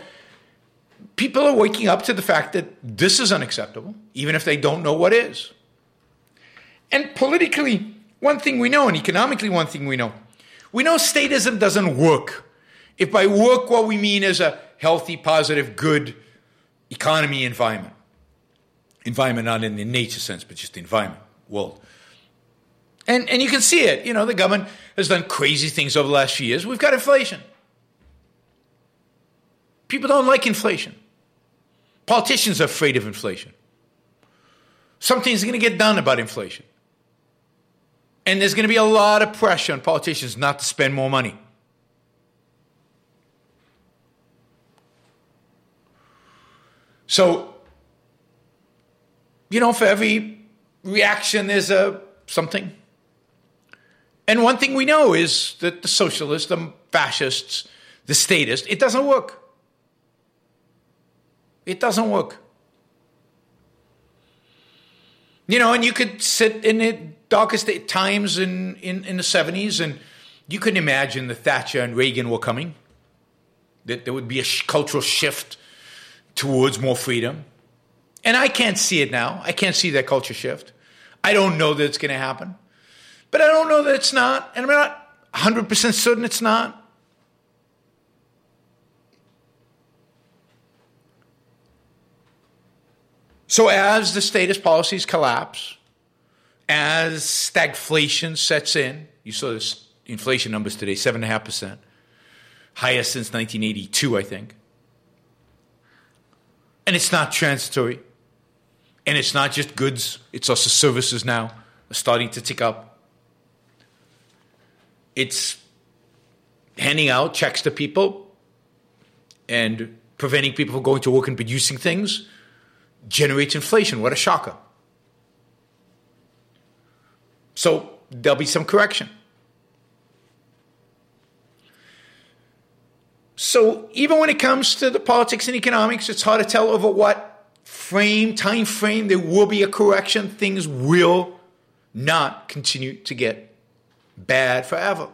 people are waking up to the fact that this is unacceptable, even if they don't know what is. And politically, one thing we know, and economically, one thing we know. We know statism doesn't work. If by work, what we mean is a healthy, positive, good economy environment. Environment not in the nature sense, but just the environment, world. And, and you can see it. You know, the government has done crazy things over the last few years. We've got inflation. People don't like inflation. Politicians are afraid of inflation. Something's going to get done about inflation. And there's going to be a lot of pressure on politicians not to spend more money. So, you know, for every reaction, there's a something. And one thing we know is that the socialists, the fascists, the statists, it doesn't work. It doesn't work. You know, and you could sit in the darkest times in, in, in the 70s and you could imagine that Thatcher and Reagan were coming, that there would be a cultural shift towards more freedom. And I can't see it now. I can't see that culture shift. I don't know that it's going to happen. But I don't know that it's not. And I'm not 100% certain it's not. So as the statist policies collapse, as stagflation sets in, you saw this inflation numbers today, 7.5%, highest since 1982, I think. And it's not transitory. And it's not just goods, it's also services now are starting to tick up. It's handing out checks to people and preventing people from going to work and producing things generates inflation. What a shocker. So there'll be some correction. So even when it comes to the politics and economics, it's hard to tell over what frame, time frame there will be a correction. Things will not continue to get bad forever.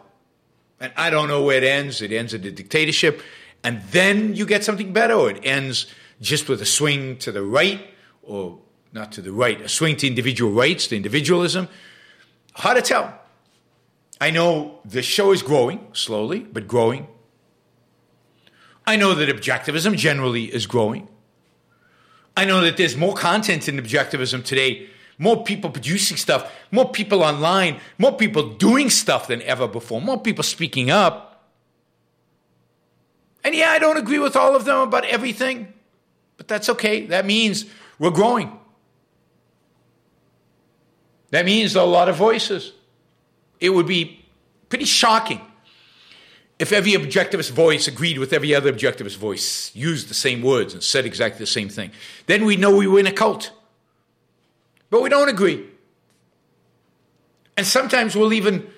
And I don't know where it ends. It ends at the dictatorship, and then you get something better, or it ends just with a swing to the right, or not to the right, a swing to individual rights, to individualism. Hard to tell. I know the show is growing slowly, but growing. I know that objectivism generally is growing. I know that there's more content in objectivism today, more people producing stuff, more people online, more people doing stuff than ever before, more people speaking up. And yeah, I don't agree with all of them about everything, but that's okay. That means we're growing. That means a lot of voices. It would be pretty shocking if every objectivist voice agreed with every other objectivist voice, used the same words, and said exactly the same thing. Then we know we were in a cult. But we don't agree. And sometimes we'll even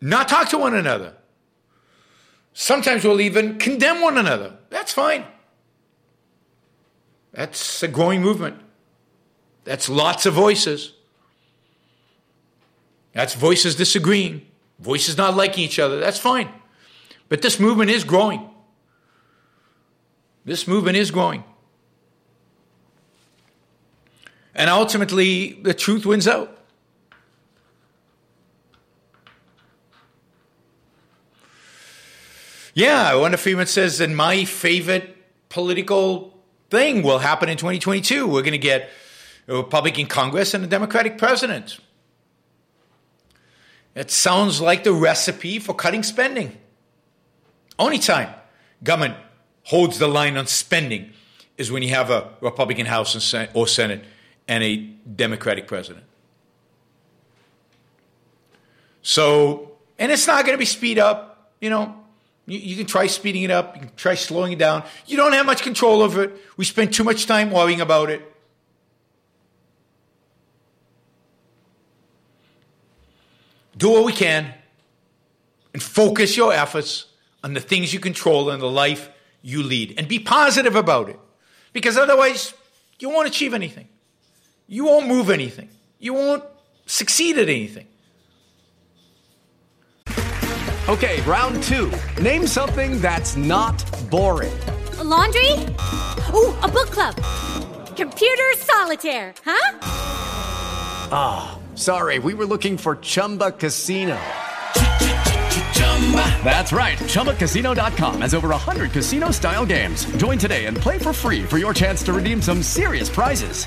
not talk to one another. Sometimes we'll even condemn one another. That's fine. That's a growing movement. That's lots of voices. That's voices disagreeing, voices not liking each other. That's fine. But this movement is growing. This movement is growing. And ultimately, the truth wins out. Yeah, Wanda Freeman says, and my favorite political thing will happen in 2022. We're going to get a Republican Congress and a Democratic president. It sounds like the recipe for cutting spending. Only time government holds the line on spending is when you have a Republican House or Senate and a Democratic president. So, and it's not going to be speed up. You know, you, you, can try speeding it up, you can try slowing it down. You don't have much control over it. We spend too much time worrying about it. Do what we can and focus your efforts on the things you control and the life you lead and be positive about it. Because otherwise, you won't achieve anything. You won't move anything. You won't succeed at anything. Okay, round two. Name something that's not boring. A laundry? Ooh, a book club. Computer solitaire, huh? Ah, oh, sorry, we were looking for Chumba Casino. Chumba! That's right. ChumbaCasino.com has over 100 casino style games. Join today and play for free for your chance to redeem some serious prizes.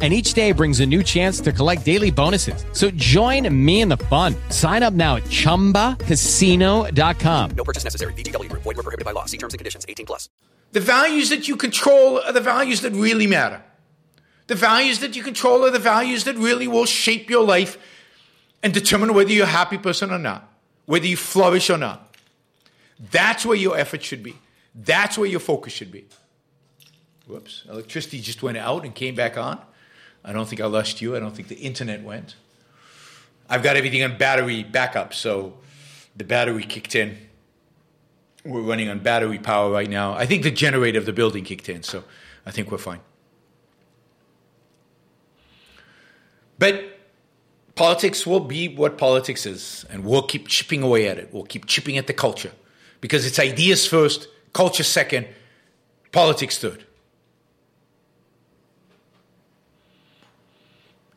and each day brings a new chance to collect daily bonuses. So join me in the fun. Sign up now at ChumbaCasino.com. No purchase necessary. VGW. Void were prohibited by law. See terms and conditions. 18 plus. The values that you control are the values that really matter. The values that you control are the values that really will shape your life and determine whether you're a happy person or not, whether you flourish or not. That's where your effort should be. That's where your focus should be. Whoops, electricity just went out and came back on. I don't think I lost you. I don't think the internet went. I've got everything on battery backup, so the battery kicked in. We're running on battery power right now. I think the generator of the building kicked in, so I think we're fine. But politics will be what politics is, and we'll keep chipping away at it. We'll keep chipping at the culture because it's ideas first, culture second, politics third.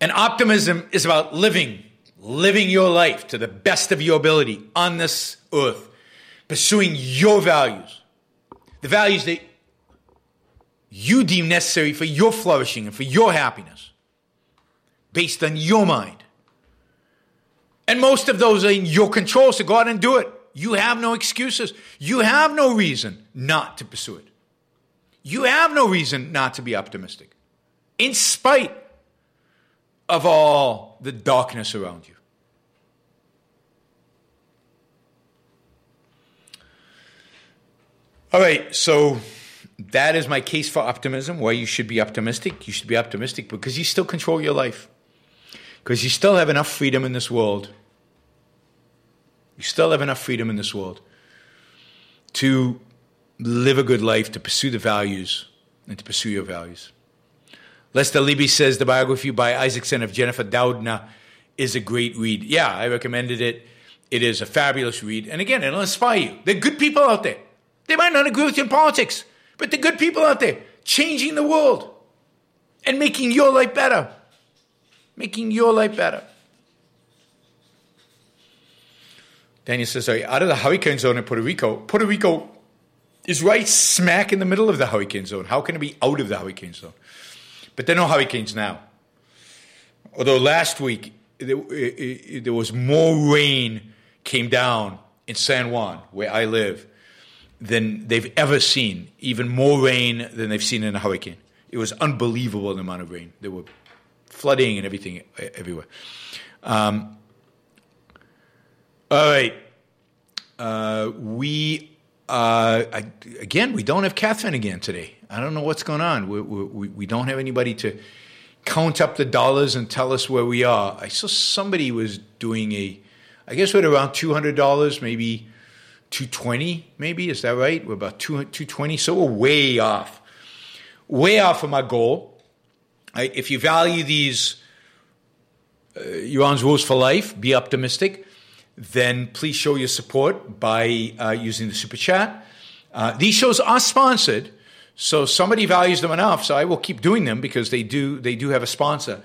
And optimism is about living, living your life to the best of your ability on this earth, pursuing your values, the values that you deem necessary for your flourishing and for your happiness, based on your mind. And most of those are in your control, so go out and do it. You have no excuses. You have no reason not to pursue it. You have no reason not to be optimistic, in spite of all the darkness around you. All right, so that is my case for optimism. Why you should be optimistic. You should be optimistic because you still control your life, because you still have enough freedom in this world. You still have enough freedom in this world to live a good life, to pursue the values, and to pursue your values. Lester Libby says the biography by Isaacson of Jennifer Doudna is a great read. Yeah, I recommended it. It is a fabulous read. And again, it'll inspire you. There are good people out there. They might not agree with you in politics, but they're good people out there changing the world and making your life better. Making your life better. Daniel says, sorry, out of the hurricane zone in Puerto Rico, Puerto Rico is right smack in the middle of the hurricane zone. How can it be out of the hurricane zone? But there are no hurricanes now. Although last week there, there was more rain came down in San Juan, where I live, than they've ever seen. Even more rain than they've seen in a hurricane. It was unbelievable the amount of rain. There were flooding and everything everywhere. Um, all right. Uh, we uh, I, again, we don't have Catherine again today. I don't know what's going on. We, we, we don't have anybody to count up the dollars and tell us where we are. I saw somebody was doing a, I guess we're around two hundred dollars, maybe two twenty, maybe is that right? We're about two two twenty, so we're way off, way off from our goal. I, if you value these, uh, Yaron's rules for life, be optimistic then please show your support by uh, using the super chat. Uh, these shows are sponsored, so somebody values them enough, so I will keep doing them because they do they do have a sponsor.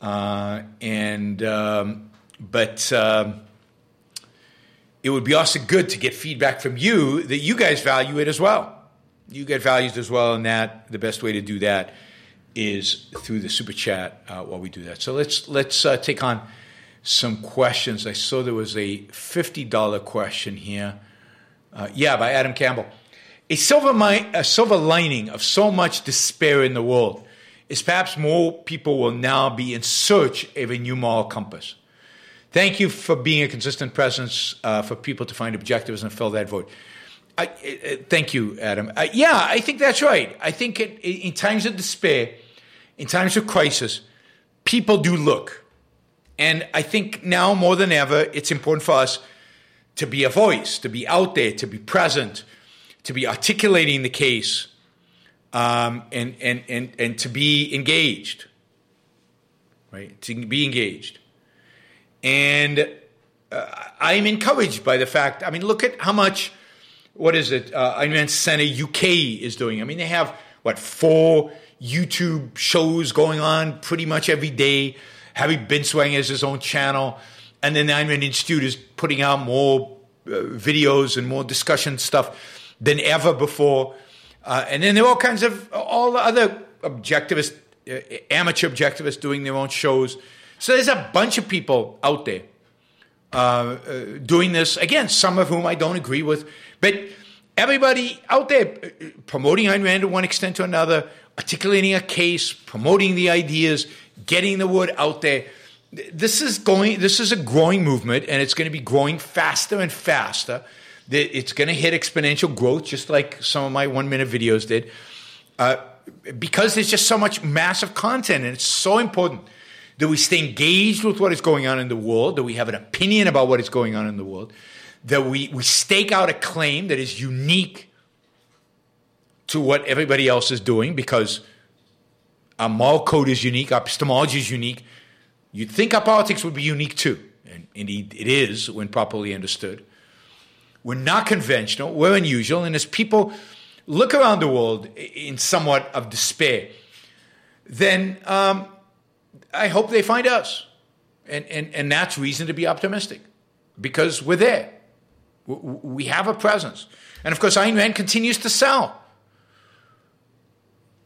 Uh, and um, but um, it would be also good to get feedback from you that you guys value it as well. You get valued as well, and that the best way to do that is through the super chat uh, while we do that. So let's let's uh, take on some questions. I saw there was a $50 question here. Uh, yeah, by Adam Campbell. A silver, mi- a silver lining of so much despair in the world is perhaps more people will now be in search of a new moral compass. Thank you for being a consistent presence uh, for people to find objectives and fill that void. I, uh, thank you, Adam. Uh, yeah, I think that's right. I think it, in times of despair, in times of crisis, people do look and I think now more than ever, it's important for us to be a voice, to be out there, to be present, to be articulating the case, um, and, and, and, and to be engaged, right? To be engaged. And uh, I'm encouraged by the fact, I mean, look at how much, what is it, uh, Ayn Rand Center UK is doing. I mean, they have, what, four YouTube shows going on pretty much every day. Harry Binswanger has his own channel, and then the Ayn Rand Institute is putting out more uh, videos and more discussion stuff than ever before. Uh, and then there are all kinds of all the other objectivists, uh, amateur objectivists doing their own shows. So there's a bunch of people out there uh, uh, doing this. Again, some of whom I don't agree with, but everybody out there uh, promoting Ayn Rand to one extent or another, articulating a case, promoting the ideas, getting the word out there. This is going. This is a growing movement, and it's going to be growing faster and faster. It's going to hit exponential growth, just like some of my one-minute videos did, uh, because there's just so much massive content, and it's so important that we stay engaged with what is going on in the world, that we have an opinion about what is going on in the world, that we, we stake out a claim that is unique to what everybody else is doing because our moral code is unique, our epistemology is unique. You'd think our politics would be unique too. And indeed, it is when properly understood. We're not conventional, we're unusual. And as people look around the world in somewhat of despair, then um, I hope they find us. And, and, and that's reason to be optimistic because we're there. We have a presence. And of course, Ayn Rand continues to sell.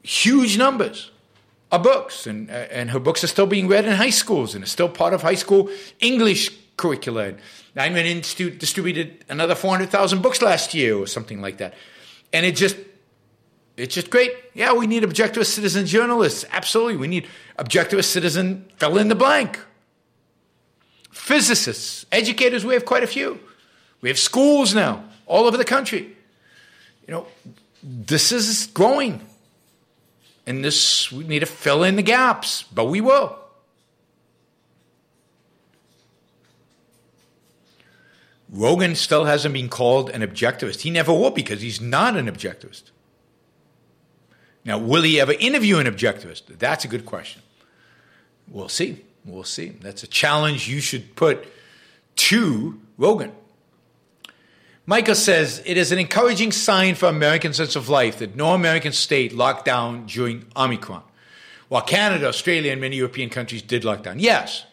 huge numbers of books, and, uh, and her books are still being read in high schools and are still part of high school English curricula. Ayn Rand Institute distributed another 400,000 books last year or something like that. And it just, it's just great. Yeah, we need objective citizen journalists. Absolutely. We need objective citizen fill in the blank. Physicists, educators, we have quite a few. We have schools now all over the country. You know, this is growing. And this, we need to fill in the gaps, but we will. Rogan still hasn't been called an objectivist. He never will because he's not an objectivist. Now, will he ever interview an objectivist? That's a good question. We'll see. We'll see. That's a challenge you should put to Rogan. Michael says it is an encouraging sign for American sense of life that no American state locked down during Omicron, while Canada, Australia, and many European countries did lock down. Yes.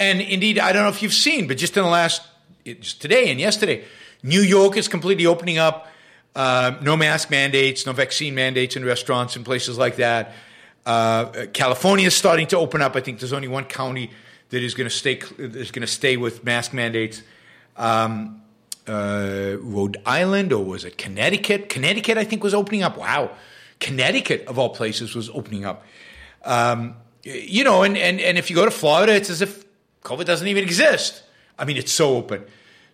And indeed, I don't know if you've seen, but just in the last, just today and yesterday, New York is completely opening up. Uh, no mask mandates, no vaccine mandates in restaurants and places like that. Uh, California is starting to open up. I think there's only one county that is going to stay is going to stay with mask mandates. Um, uh, Rhode Island or was it Connecticut? Connecticut, I think, was opening up. Wow, Connecticut of all places was opening up. Um, you know, and, and and if you go to Florida, it's as if COVID doesn't even exist. I mean, it's so open.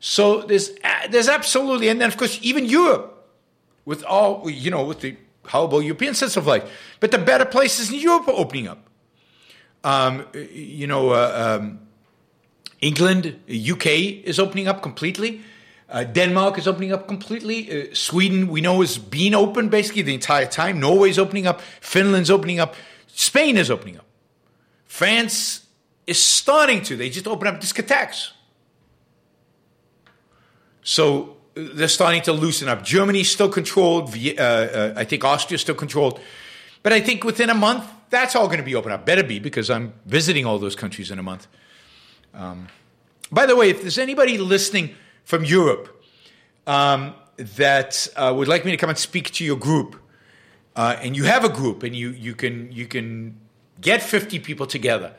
So there's there's absolutely, and then of course even Europe, with all you know, with the horrible European sense of life, but the better places in Europe are opening up. Um, you know, uh, um, England, UK is opening up completely. Uh, Denmark is opening up completely. Uh, Sweden, we know, is been open basically the entire time. Norway's opening up. Finland's opening up. Spain is opening up. France is starting to. They just open up discotheques. So they're starting to loosen up. Germany's still controlled. Uh, uh, I think Austria's still controlled. But I think within a month, that's all going to be open up. Better be because I'm visiting all those countries in a month. Um, by the way, if there's anybody listening from Europe um, that uh, would like me to come and speak to your group, uh, and you have a group, and you you can you can get 50 people together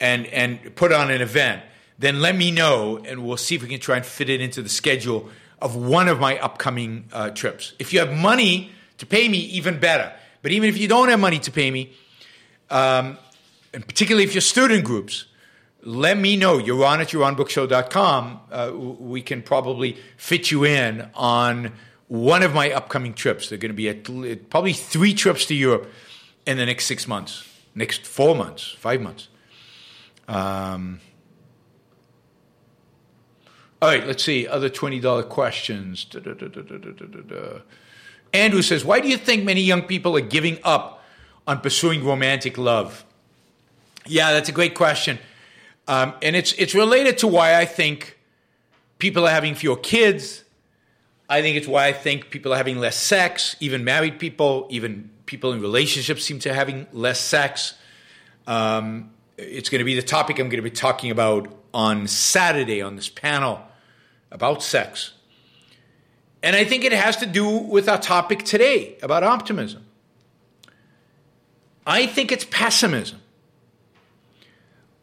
and and put on an event, then let me know, and we'll see if we can try and fit it into the schedule of one of my upcoming uh, trips. If you have money to pay me, even better. But even if you don't have money to pay me, um, and particularly if you're student groups, let me know. Yaron at yaronbrookshow.com. Uh, we can probably fit you in on one of my upcoming trips. They're going to be at probably three trips to Europe in the next six months, next four months, five months. Um, all right, let's see. Other $20 questions. Da, da, da, Andrew says, Why do you think many young people are giving up on pursuing romantic love? Yeah, that's a great question. Um, and it's it's related to why I think people are having fewer kids. I think it's why I think people are having less sex. Even married people, even people in relationships, seem to be having less sex. Um, it's going to be the topic I'm going to be talking about on Saturday on this panel about sex. And I think it has to do with our topic today about optimism. I think it's pessimism.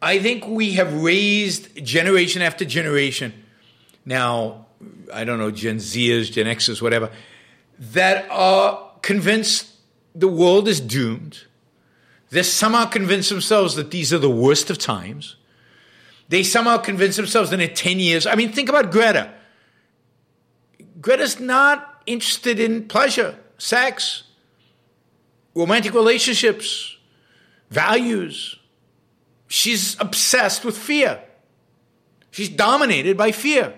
I think we have raised generation after generation. Now, I don't know, Gen Zers, Gen Xers, whatever, that are convinced the world is doomed. They somehow convince themselves that these are the worst of times. They somehow convince themselves that in 10 years, I mean, think about Greta. Greta's not interested in pleasure, sex, romantic relationships, values. She's obsessed with fear. She's dominated by fear.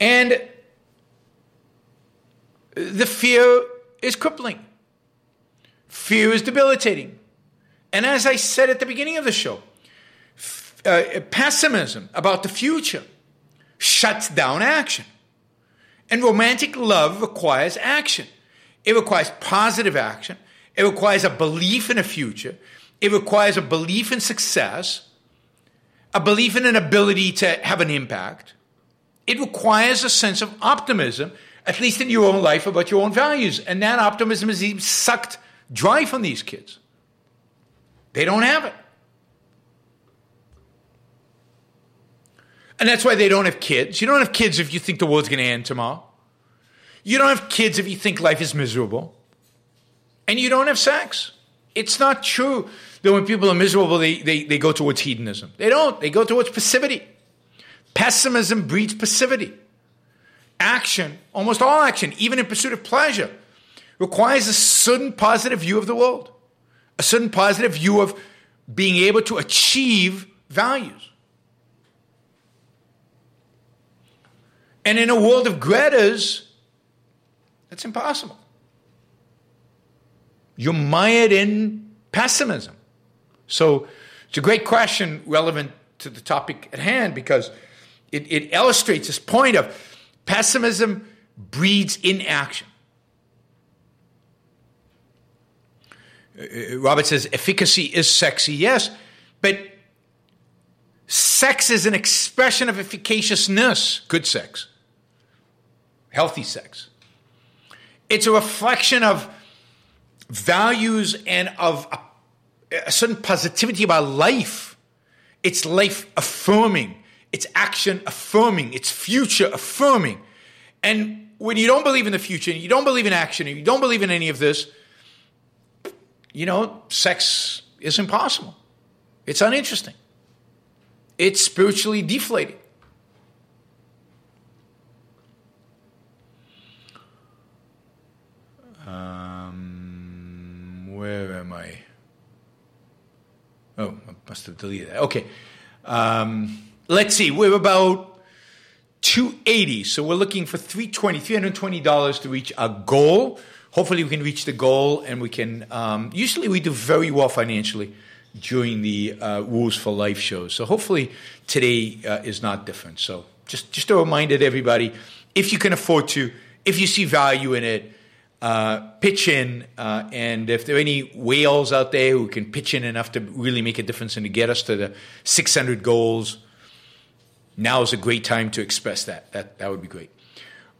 And the fear is crippling. Fear is debilitating. And as I said at the beginning of the show, uh, pessimism about the future shuts down action. And romantic love requires action. It requires positive action. It requires a belief in a future. It requires a belief in success, a belief in an ability to have an impact. It requires a sense of optimism, at least in your own life, about your own values. And that optimism is even sucked dry from these kids. They don't have it. And that's why they don't have kids. You don't have kids if you think the world's going to end tomorrow. You don't have kids if you think life is miserable. And you don't have sex. It's not true that when people are miserable, they, they, they go towards hedonism. They don't. They go towards passivity. Pessimism breeds passivity. Action, almost all action, even in pursuit of pleasure, requires a certain positive view of the world, a certain positive view of being able to achieve values. And in a world of Greta's, that's impossible. You're mired in pessimism. So it's a great question relevant to the topic at hand because it, it illustrates this point of pessimism breeds inaction. Uh, Uh, uh, Robert says efficacy is sexy, yes, but sex is an expression of efficaciousness, good sex, healthy sex. It's a reflection of values and of a, a certain positivity about life. It's life affirming, it's action affirming, it's future affirming. And when you don't believe in the future, and you don't believe in action, and you don't believe in any of this, you know, sex is impossible. It's uninteresting. It's spiritually deflated. Um, where am I? Oh, I must have deleted that. Okay. Um, let's see. We're about 280. So we're looking for 320, $320 to reach our goal. Hopefully we can reach the goal and we can, um, usually we do very well financially during the uh, Rules for Life shows. So hopefully today uh, is not different. So just, just a reminder to everybody, if you can afford to, if you see value in it, uh, pitch in. Uh, and if there are any whales out there who can pitch in enough to really make a difference and to get us to the 600 goals, now is a great time to express that. That, that would be great.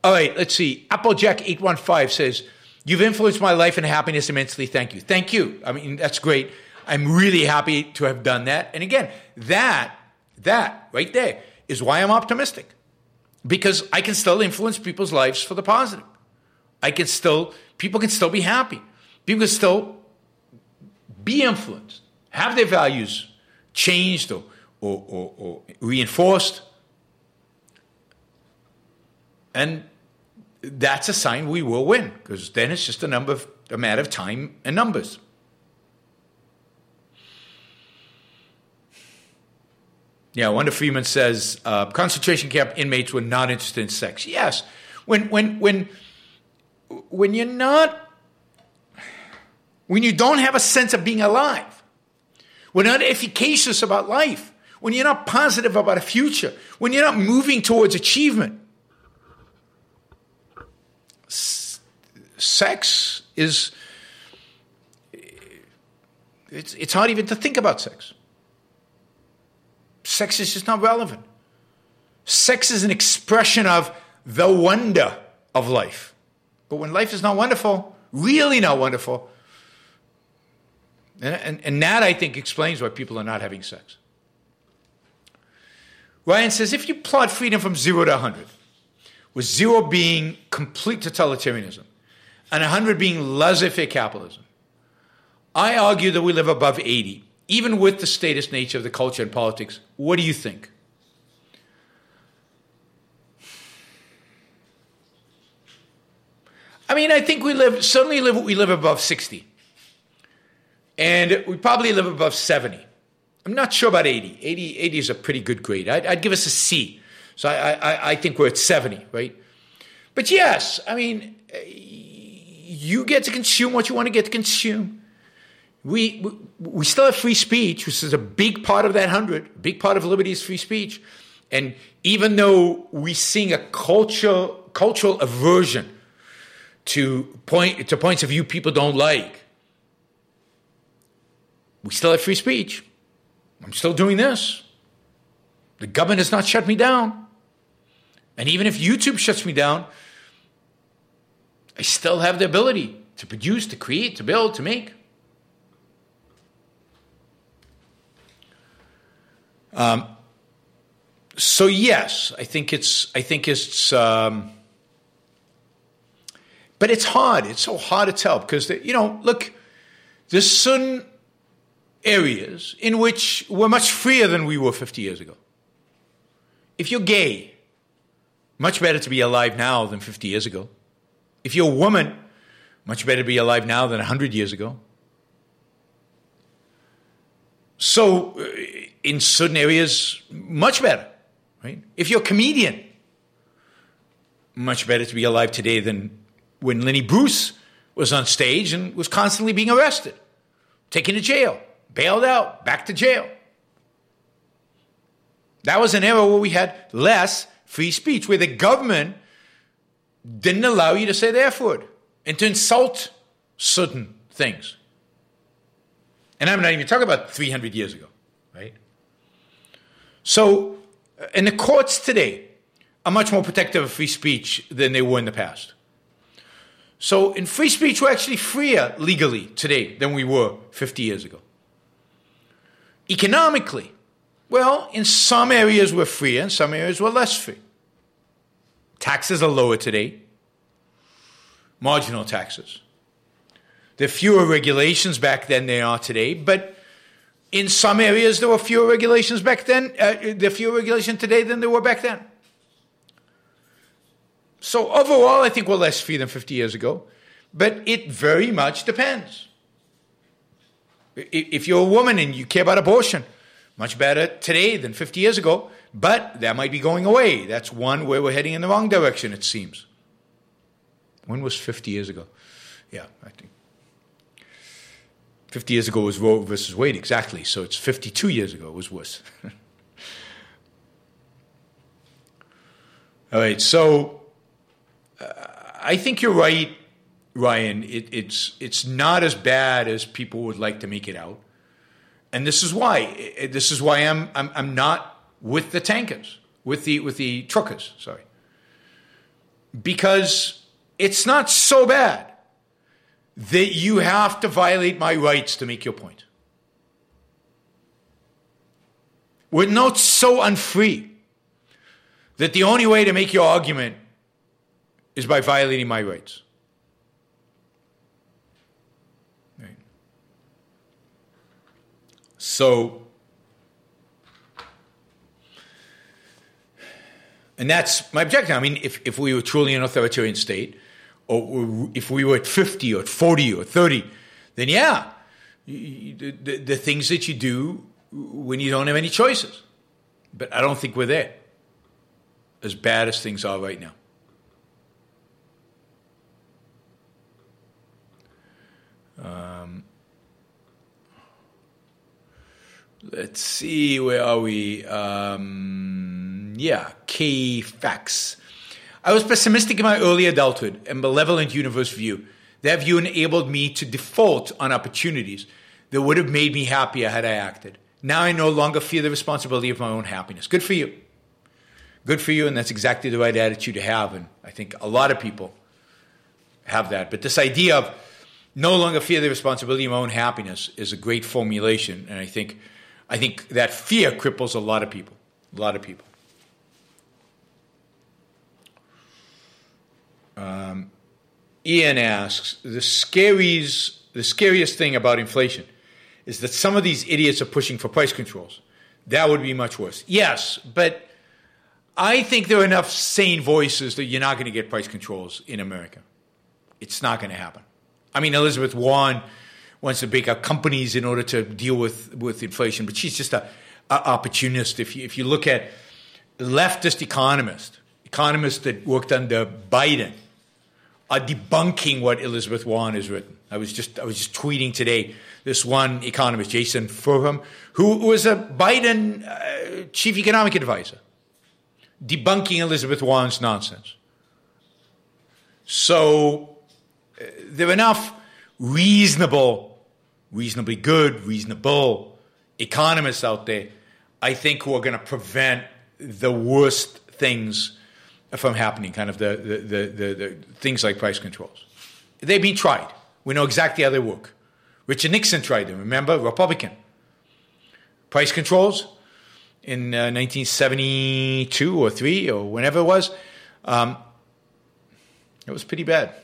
All right, let's see. Applejack815 says, You've influenced my life and happiness immensely. Thank you. Thank you. I mean, that's great. I'm really happy to have done that. And again, that, that right there is why I'm optimistic. Because I can still influence people's lives for the positive. I can still, people can still be happy. People can still be influenced, have their values changed or, or, or, or reinforced. And that's a sign we will win because then it's just a number of a matter of time and numbers. Yeah, Wanda Freeman says uh, concentration camp inmates were not interested in sex. Yes, when when when when you're not when you don't have a sense of being alive, when you're not efficacious about life, when you're not positive about a future, when you're not moving towards achievement, sex is it's, it's hard even to think about sex. Sex is just not relevant. Sex is an expression of the wonder of life. But when life is not wonderful, really not wonderful, and, and, and that I think explains why people are not having sex. Ryan says if you plot freedom from zero to 100, with zero being complete totalitarianism and 100 being laissez faire capitalism, I argue that we live above 80, even with the statist nature of the culture and politics. What do you think? I mean, I think we live, certainly live, we live above 60. And we probably live above 70. I'm not sure about 80. 80, 80 is a pretty good grade. I'd, I'd give us a C. So I, I, I, think we're at 70, right? But yes, I mean, you get to consume what you want to get to consume. We, we, we still have free speech, which is a big part of that 100. A big part of liberty is free speech. And even though we're seeing a culture, cultural aversion to point to points of view people don't like. We still have free speech. I'm still doing this. The government has not shut me down. And even if YouTube shuts me down, I still have the ability to produce, to create, to build, to make. Um, so yes, I think it's. I think it's. Um, but it's hard. It's so hard to tell because the, you know, look, there's certain areas in which we're much freer than we were 50 years ago. If you're gay, much better to be alive now than 50 years ago. If you're a woman, much better to be alive now than 100 years ago. So, uh, in certain areas, much better, right? If you're a comedian, much better to be alive today than when Lenny Bruce was on stage and was constantly being arrested, taken to jail, bailed out, back to jail. That was an era where we had less free speech, where the government didn't allow you to say the F word and to insult certain things. And I'm not even talking about 300 years ago, right? So, uh, and the courts today are much more protective of free speech than they were in the past. So, in free speech, we're actually freer legally today than we were 50 years ago. Economically, well, in some areas we're freer, and some areas we're less free. Taxes are lower today, marginal taxes. There are fewer regulations back then than there are today, but in some areas there were fewer regulations back then. Uh, there are fewer regulations today than there were back then. So overall, I think we're less free than 50 years ago, but it very much depends. If you're a woman and you care about abortion, much better today than 50 years ago, but that might be going away. That's one where we're heading in the wrong direction, it seems. When was 50 years ago? Yeah, I think. 50 years ago was Roe versus Wade, exactly. So it's 52 years ago, it was worse. All right, so uh, I think you're right, Ryan. It, it's, it's not as bad as people would like to make it out. And this is why. Eh, eh, this is why I'm, I'm, I'm not with the tankers, with the, with the truckers, sorry. Because it's not so bad that you have to violate my rights to make your point. We're not so unfree that the only way to make your argument is by violating my rights. So, and that's my objective. I mean, if, if we were truly an authoritarian state, or if we were at 50 or 40 or 30, then yeah, the, the, the, things that you do when you don't have any choices. But I don't think we're there, as bad as things are right now. Um, let's see, where are we? Um, yeah, key facts. I was pessimistic in my early adulthood and malevolent universe view. That view enabled me to default on opportunities that would have made me happier had I acted. Now I no longer fear the responsibility of my own happiness. Good for you. Good for you, and that's exactly the right attitude to have. And I think a lot of people have that. But this idea of no longer fear the responsibility of my own happiness is a great formulation. And I think, I think that fear cripples a lot of people. A lot of people. Um, Ian asks the scariest, the scariest thing about inflation is that some of these idiots are pushing for price controls. That would be much worse. Yes, but I think there are enough sane voices that you're not going to get price controls in America. It's not going to happen. I mean, Elizabeth Warren wants to break up companies in order to deal with, with inflation, but she's just a, a opportunist. If you, if you look at leftist economists, economists that worked under Biden, are debunking what Elizabeth Warren has written. I was just I was just tweeting today this one economist, Jason Furman, who was a Biden uh, chief economic advisor, debunking Elizabeth Warren's nonsense. So uh, there are enough reasonable, reasonably good, reasonable economists out there, I think, who are going to prevent the worst things from happening, kind of the, the, the, the, the things like price controls. They've been tried. We know exactly how they work. Richard Nixon tried them, remember? Republican. Price controls in uh, 1972 or 3 or whenever it was. Um, it was pretty bad.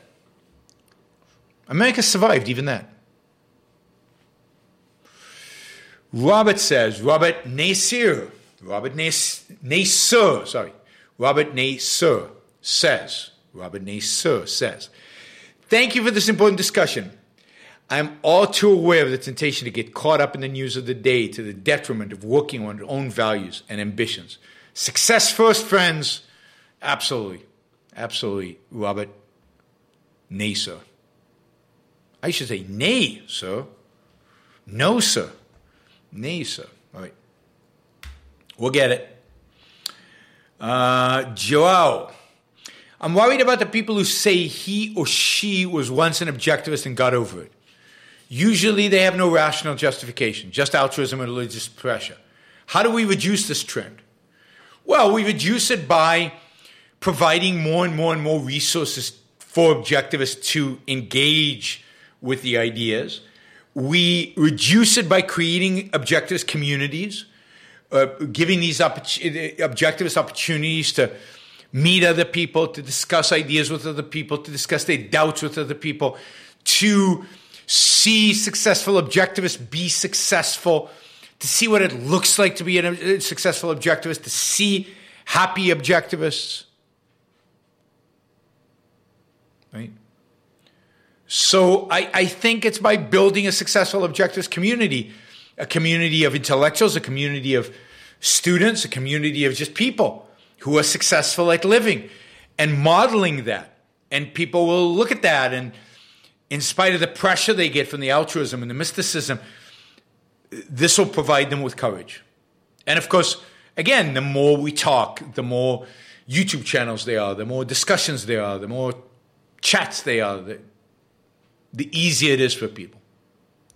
America survived even that. Robert says, Robert Nasir, Robert Nasir, sorry, Robert Nasir says, Robert Nasir says, Thank you for this important discussion. I'm all too aware of the temptation to get caught up in the news of the day to the detriment of working on our own values and ambitions. Success first, friends. Absolutely. Absolutely, Robert. Nay, sir. I should say, nay, sir. No, sir. Nay, sir. All right. We'll get it. Uh, Joao. I'm worried about the people who say he or she was once an objectivist and got over it. Usually they have no rational justification, just altruism and religious pressure. How do we reduce this trend? Well, we reduce it by providing more and more and more resources for objectivists to engage with the ideas. We reduce it by creating objectivist communities, uh, giving these objectivist opportunities to meet other people, to discuss ideas with other people, to discuss their doubts with other people, to see successful objectivists be successful, to see what it looks like to be a successful objectivist, to see happy objectivists. Right? So I, I think it's by building a successful objectivist community, a community of intellectuals, a community of students, a community of just people who are successful at living and modeling that. And people will look at that and in spite of the pressure they get from the altruism and the mysticism, this will provide them with courage. And of course, again, the more we talk, the more YouTube channels there are, the more discussions there are, the more chats they are, the, the easier it is for people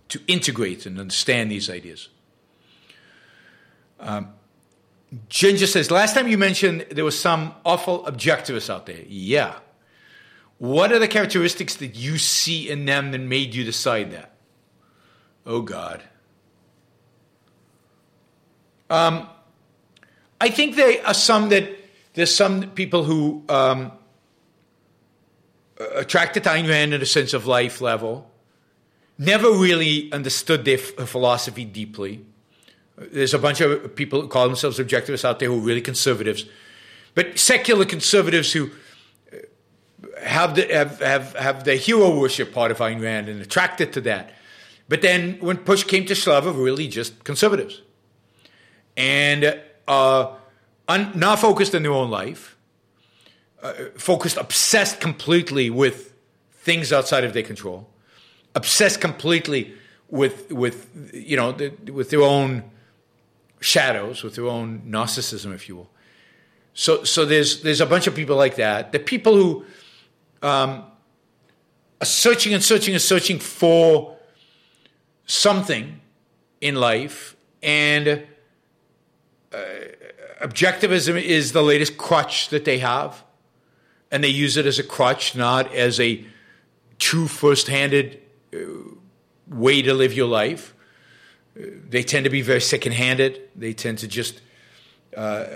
to integrate and understand these ideas. Um, Ginger says, last time you mentioned there was some awful objectivists out there. Yeah. What are the characteristics that you see in them that made you decide that? Oh, God. Um, I think there are some that there's some people who um, attracted to Ayn Rand at a sense of life level, never really understood their f- philosophy deeply. There's a bunch of people who call themselves objectivists out there who are really conservatives, but secular conservatives who have the have, have, have the hero worship part of Ayn Rand and attracted to that. But then when push came to shove, really just conservatives. And uh, un, not focused on their own life, uh, focused, obsessed completely with things outside of their control, obsessed completely with with you know the, with their own shadows, with their own narcissism, if you will. So so there's there's a bunch of people like that. The people who um, searching and searching and searching for something in life, and uh, objectivism is the latest crutch that they have, and they use it as a crutch, not as a true first-handed uh, way to live your life. Uh, they tend to be very second-handed. They tend to just uh,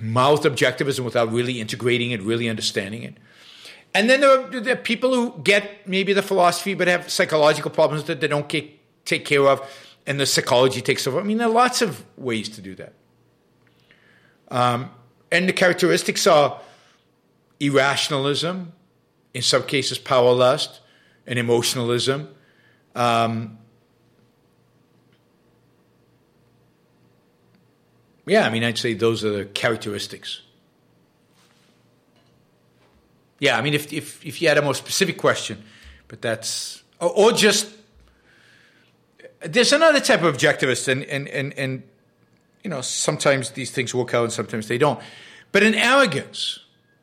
mouth objectivism without really integrating it, really understanding it. And then there are, there are, people who get maybe the philosophy but have psychological problems that they don't get, take care of, and the psychology takes over. I mean, there are lots of ways to do that. Um, and the characteristics are irrationalism, in some cases, power lust, and emotionalism. Um, Yeah, I mean, I'd say those are the characteristics. Yeah, I mean, if if if you had a more specific question, but that's or, or just there's another type of objectivist, and and and and you know sometimes these things work out and sometimes they don't. But an arrogance,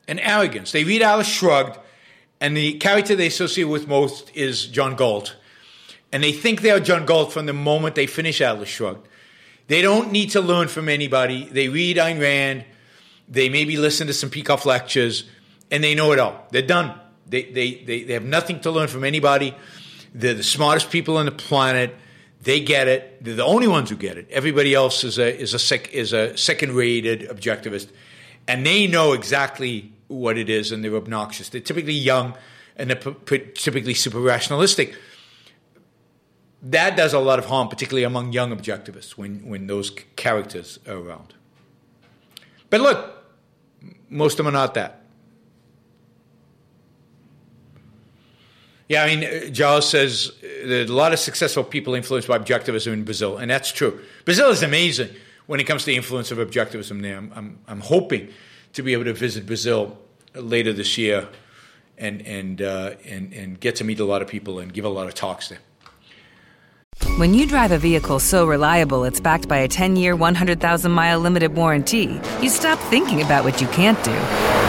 an arrogance. They read Atlas Shrugged, and the character they associate with most is John Galt, and they think they are John Galt from the moment they finish Atlas Shrugged. They don't need to learn from anybody. They read Ayn Rand. They maybe listen to some Peikoff lectures and they know it all. They're done. They, they, they, they have nothing to learn from anybody. They're the smartest people on the planet. They get it. They're the only ones who get it. Everybody else is a, is a, sec, is a second rated objectivist. And they know exactly what it is and they're obnoxious. They're typically young and they're p- typically super rationalistic. That does a lot of harm, particularly among young objectivists when, when those characters are around. But look, most of them are not that. Yeah, I mean, Giles says there's a lot of successful people influenced by objectivism in Brazil, and that's true. Brazil is amazing when it comes to the influence of objectivism there. I'm, I'm, I'm hoping to be able to visit Brazil later this year and, and, uh, and, and get to meet a lot of people and give a lot of talks there. When you drive a vehicle so reliable it's backed by a 10 year, 100,000 mile limited warranty, you stop thinking about what you can't do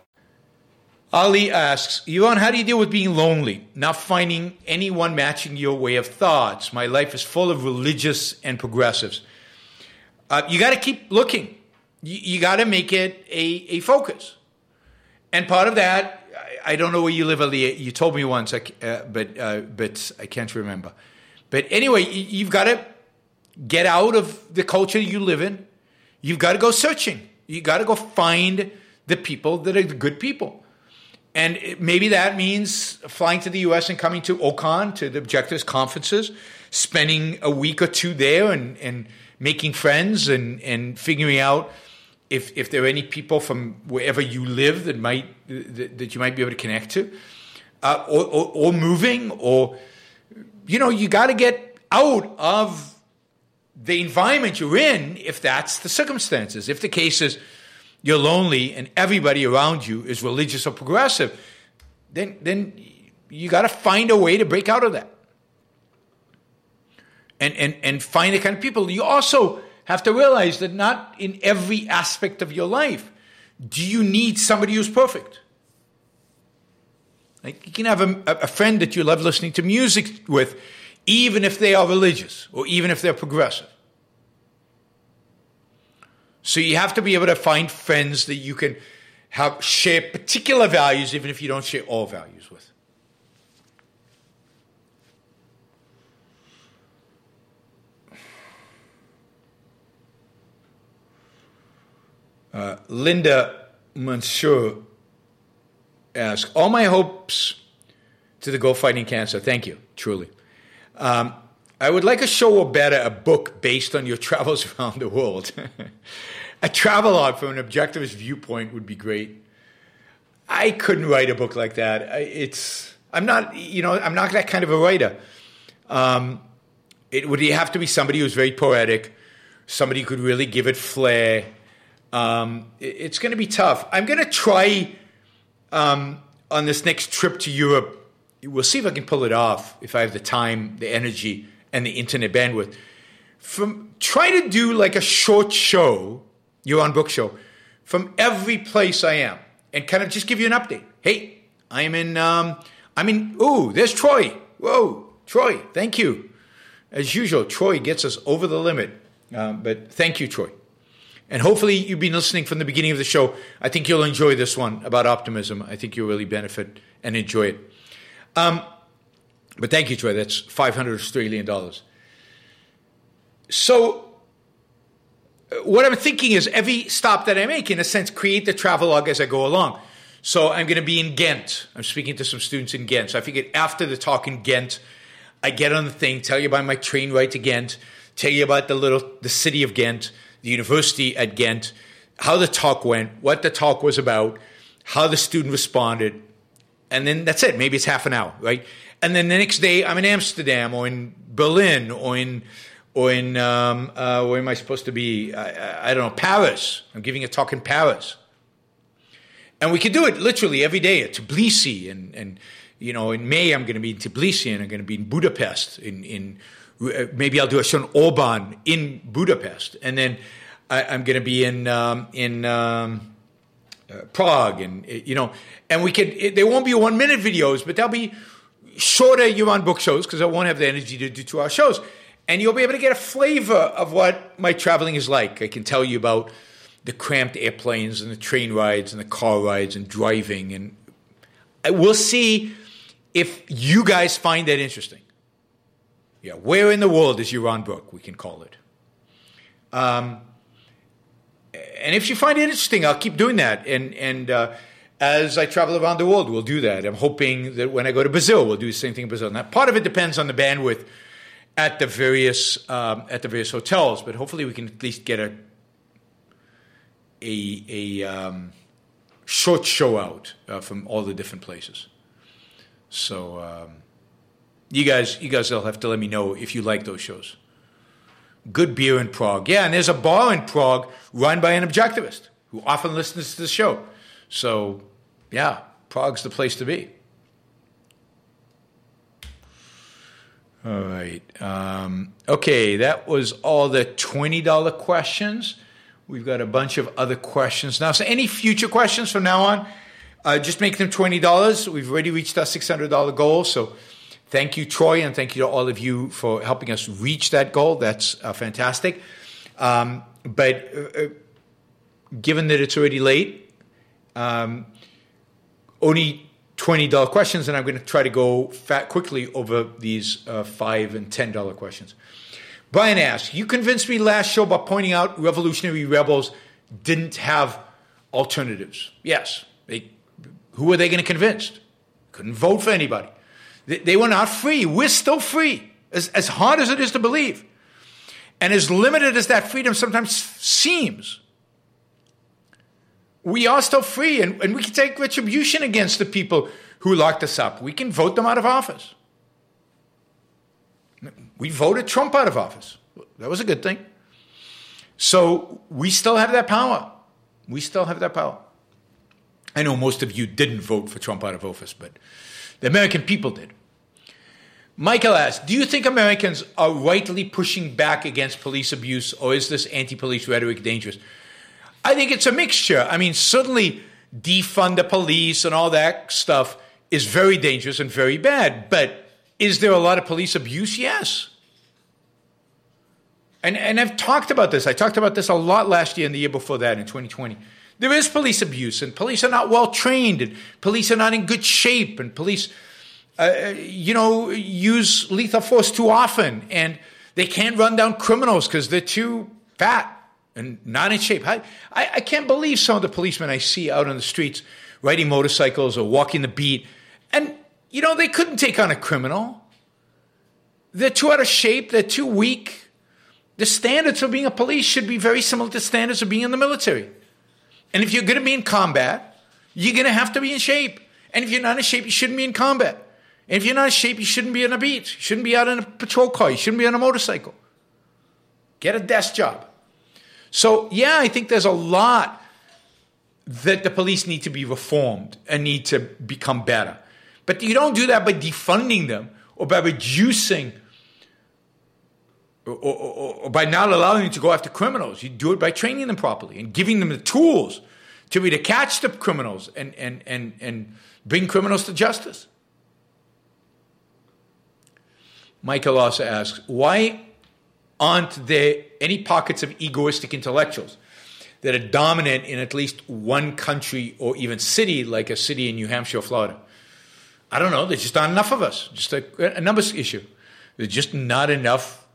Ali asks, Yaron, how do you deal with being lonely, not finding anyone matching your way of thoughts? My life is full of religious and progressives. Uh, you got to keep looking. You, you got to make it a, a focus. And part of that, I, I don't know where you live, Ali. You told me once, uh, but, uh, but I can't remember. But anyway, you, you've got to get out of the culture you live in. You've got to go searching. You got to go find the people that are the good people and maybe that means flying to the US and coming to OCON, to the Objectivist conferences, spending a week or two there and, and making friends and, and figuring out if, if there are any people from wherever you live that might that, that you might be able to connect to, uh, or, or, or moving, or you know, you got to get out of the environment you're in if that's the circumstances. If the case is you're lonely and everybody around you is religious or progressive, then, then you got to find a way to break out of that. And, and, and find the kind of people. You also have to realize that not in every aspect of your life do you need somebody who's perfect. Like you can have a, a friend that you love listening to music with, even if they are religious or even if they're progressive. So you have to be able to find friends that you can have share particular values, even if you don't share all values with. Uh, Linda Mansour asks, All my hopes to the Go Fighting Cancer. Thank you, truly. Um, I would like a show or better a book based on your travels around the world. a travelogue from an objectivist viewpoint would be great. I couldn't write a book like that. It's I'm not you know I'm not that kind of a writer. Um, it would have to be somebody who's very poetic, somebody who could really give it flair. Um, it's going to be tough. I'm going to try um, on this next trip to Europe. We'll see if I can pull it off. If I have the time, the energy and the internet bandwidth. From try to do like a short show, Yaron Brook show, from every place I am, and kind of just give you an update. Hey, I'm in. Um, I'm in. Ooh, there's Troy. Whoa, Troy. Thank you. As usual, Troy gets us over the limit. Um, but thank you, Troy. And hopefully, you've been listening from the beginning of the show. I think you'll enjoy this one about optimism. I think you'll really benefit and enjoy it. Um, but thank you, Troy. That's 500 Australian dollars. So, uh, what I'm thinking is every stop that I make, in a sense, create the travelogue as I go along. So I'm going to be in Ghent. I'm speaking to some students in Ghent. So I figured after the talk in Ghent, I get on the thing, tell you about my train ride to Ghent, tell you about the little the city of Ghent, the university at Ghent, how the talk went, what the talk was about, how the student responded, and then that's it. Maybe it's half an hour, right? And then the next day I'm in Amsterdam or in Berlin or in or in um, uh, where am I supposed to be? I, I, don't know, Paris. I'm giving a talk in Paris, and we could do it literally every day at Tbilisi and and you know, in May I'm going to be in Tbilisi and I'm going to be in Budapest. In, in uh, maybe I'll do a show in Orban in Budapest, and then I, am going to be in um, in um, uh, Prague, and you know, and we could. It, they won't be one minute videos, but they'll be shorter Yaron Brook shows because I won't have the energy to do two hour shows, and you'll be able to get a flavor of what my traveling is like. I can tell you about the cramped airplanes and the train rides and the car rides and driving, and we'll see if you guys find that interesting. Yeah, where in the world is Yaron Brook? We can call it. Um, and if you find it interesting, I'll keep doing that. And and uh, as I travel around the world, we'll do that. I'm hoping that when I go to Brazil, we'll do the same thing in Brazil. Now, part of it depends on the bandwidth at the various um, at the various hotels, but hopefully we can at least get a a, a um, short show out uh, from all the different places. So um, you guys, you guys will have to let me know if you like those shows. Good beer in Prague, yeah, and there's a bar in Prague run by an objectivist who often listens to the show. So, yeah, Prague's the place to be. All right. Um, okay, that was all the $20 questions. We've got a bunch of other questions now. So, any future questions from now on, uh, just make them $20. We've already reached our $600 goal. So thank you, Troy, and thank you to all of you for helping us reach that goal. That's uh, fantastic. Um, but uh, uh given that it's already late, um, only $20 questions, and I'm going to try to go fat quickly over these uh, 5 and $10 questions. Brian asks, You convinced me last show by pointing out revolutionary rebels didn't have alternatives. Yes, they who were they going to convince? Couldn't vote for anybody. They, they were not free. We're still free, as, as hard as it is to believe. And as limited as that freedom sometimes seems, we are still free and, and we can take retribution against the people who locked us up. We can vote them out of office. We voted Trump out of office. That was a good thing. So we still have that power. We still have that power. I know most of you didn't vote for Trump out of office, but the American people did. Michael asks Do you think Americans are rightly pushing back against police abuse, or is this anti police rhetoric dangerous? I think it's a mixture. I mean, certainly defund the police and all that stuff is very dangerous and very bad, but is there a lot of police abuse? Yes. And, and I've talked about this. I talked about this a lot last year and the year before that in 2020. There is police abuse, and police are not well trained, and police are not in good shape, and police, uh, uh, you know, use lethal force too often, and they can't run down criminals because they're too fat and not in shape. I, I, I can't believe some of the policemen I see out on the streets riding motorcycles or walking the beat, and you know they couldn't take on a criminal. They're too out of shape. They're too weak. The standards of being a police should be very similar to standards of being in the military. And if you're going to be in combat, you're going to have to be in shape. And if you're not in shape, you shouldn't be in combat. And if you're not in shape, you shouldn't be on a beat. You shouldn't be out in a patrol car. You shouldn't be on a motorcycle. Get a desk job. So, yeah, I think there's a lot that the police need to be reformed and need to become better. But you don't do that by defunding them or by reducing or, or, or, by not allowing them to go after criminals. You do it by training them properly and giving them the tools to be to catch the criminals and, and, and, and bring criminals to justice. Michael also asks, why aren't there any pockets of egoistic intellectuals that are dominant in at least one country or even city, like a city in New Hampshire or Florida? I don't know. There's just not enough of us. Just a, a numbers issue. There's just not enough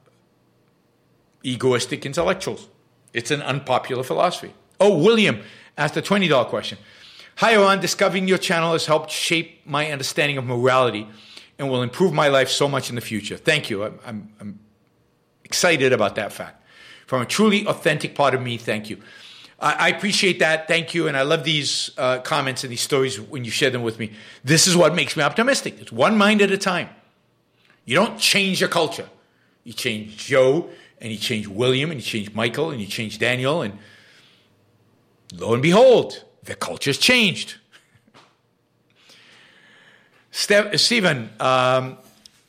egoistic intellectuals. It's an unpopular philosophy. Oh, William asked a $20 question. Hi, Yaron. Discovering your channel has helped shape my understanding of morality and will improve my life so much in the future. Thank you. I'm, I'm, I'm excited about that fact. From a truly authentic part of me, thank you. I, I appreciate that. Thank you. And I love these uh, comments and these stories when you share them with me. This is what makes me optimistic. It's one mind at a time. You don't change your culture. You change Joe, and you change William, and you change Michael, and you change Daniel, and lo and behold, the culture's changed. Ste- Stephen um,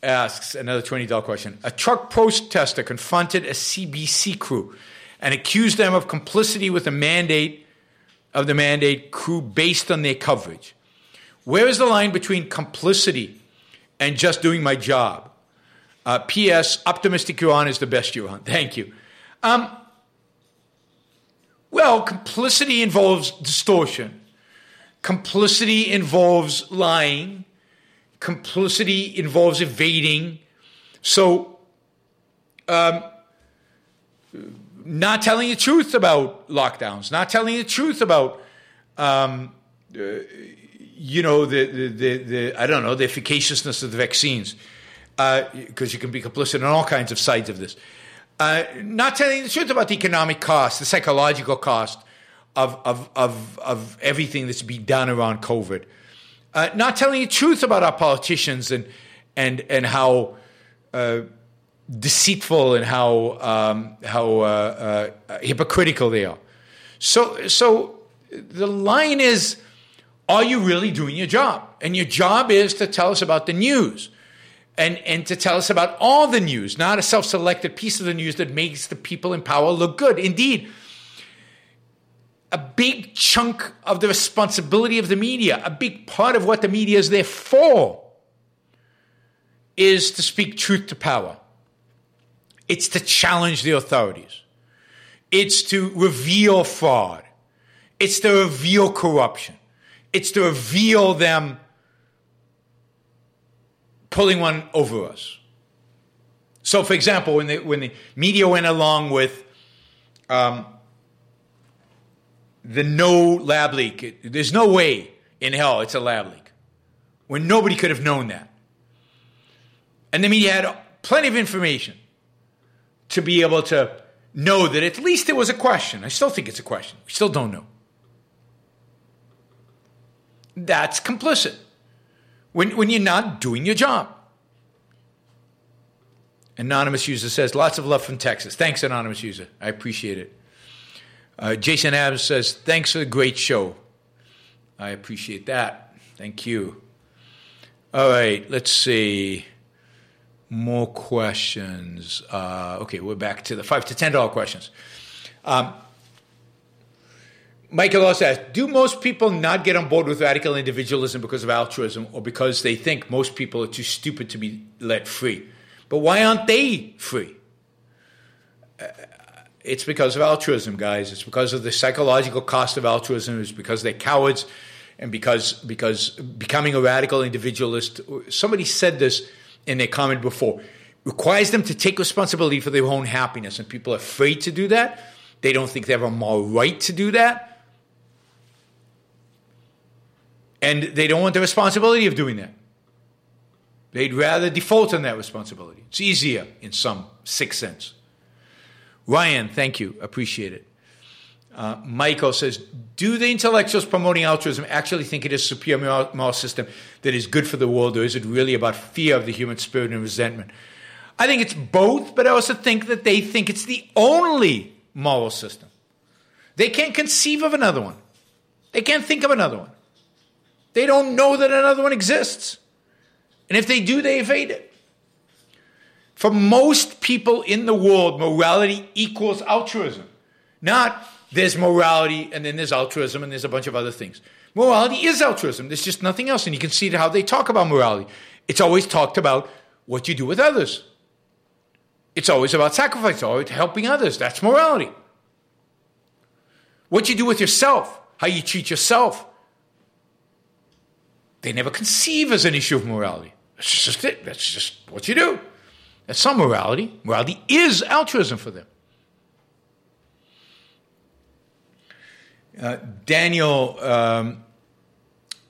asks another $20 question. A truck protester confronted a CBC crew and accused them of complicity with the mandate of the mandate crew based on their coverage. Where is the line between complicity and just doing my job? Uh, P.S. Optimistic Yaron is the best Yaron. Thank you. Um, well, complicity involves distortion. Complicity involves lying. Complicity involves evading. So, um, not telling the truth about lockdowns, not telling the truth about, um, uh, you know, the, the, the, the, I don't know, the efficaciousness of the vaccines, because uh, you can be complicit on all kinds of sides of this. Uh, not telling the truth about the economic cost, the psychological cost of, of, of, of everything that's being done around COVID. Uh, not telling the truth about our politicians and, and, and how uh, deceitful and how, um, how uh, uh, hypocritical they are. So, so the line is are you really doing your job? And your job is to tell us about the news and, and to tell us about all the news, not a self selected piece of the news that makes the people in power look good. Indeed, a big chunk of the responsibility of the media, a big part of what the media is there for, is to speak truth to power. It's to challenge the authorities. It's to reveal fraud. It's to reveal corruption. It's to reveal them pulling one over us. So, for example, when the, when the media went along with um, the no lab leak, there's no way in hell it's a lab leak, when nobody could have known that. And the media had plenty of information to be able to know that at least it was a question. I still think it's a question. We still don't know. That's complicit when, when you're not doing your job. Anonymous user says, lots of love from Texas. Thanks, anonymous user. I appreciate it. Uh, Jason Adams says, thanks for the great show. I appreciate that. Thank you. All right, let's see. More questions. Uh, okay, we're back to the five to ten dollar questions. Um, Michael also asked, do most people not get on board with radical individualism because of altruism or because they think most people are too stupid to be let free? But why aren't they free? Uh, it's because of altruism, guys. It's because of the psychological cost of altruism. It's because they're cowards and because, because becoming a radical individualist, somebody said this in their comment before, requires them to take responsibility for their own happiness. And people are afraid to do that. They don't think they have a moral right to do that And they don't want the responsibility of doing that. They'd rather default on that responsibility. It's easier in some sick sense. Ryan, thank you. Appreciate it. Uh, Michael says, do the intellectuals promoting altruism actually think it is a superior moral system that is good for the world, or is it really about fear of the human spirit and resentment? I think it's both, but I also think that they think it's the only moral system. They can't conceive of another one. They can't think of another one. They don't know that another one exists. And if they do, they evade it. For most people in the world, morality equals altruism. Not there's morality and then there's altruism and there's a bunch of other things. Morality is altruism. There's just nothing else. And you can see how they talk about morality. It's always talked about what you do with others. It's always about sacrifice, always helping others. That's morality. What you do with yourself, how you treat yourself, they never conceive as an issue of morality. That's just it. That's just what you do. Some morality. Morality is altruism for them. Uh, Daniel um,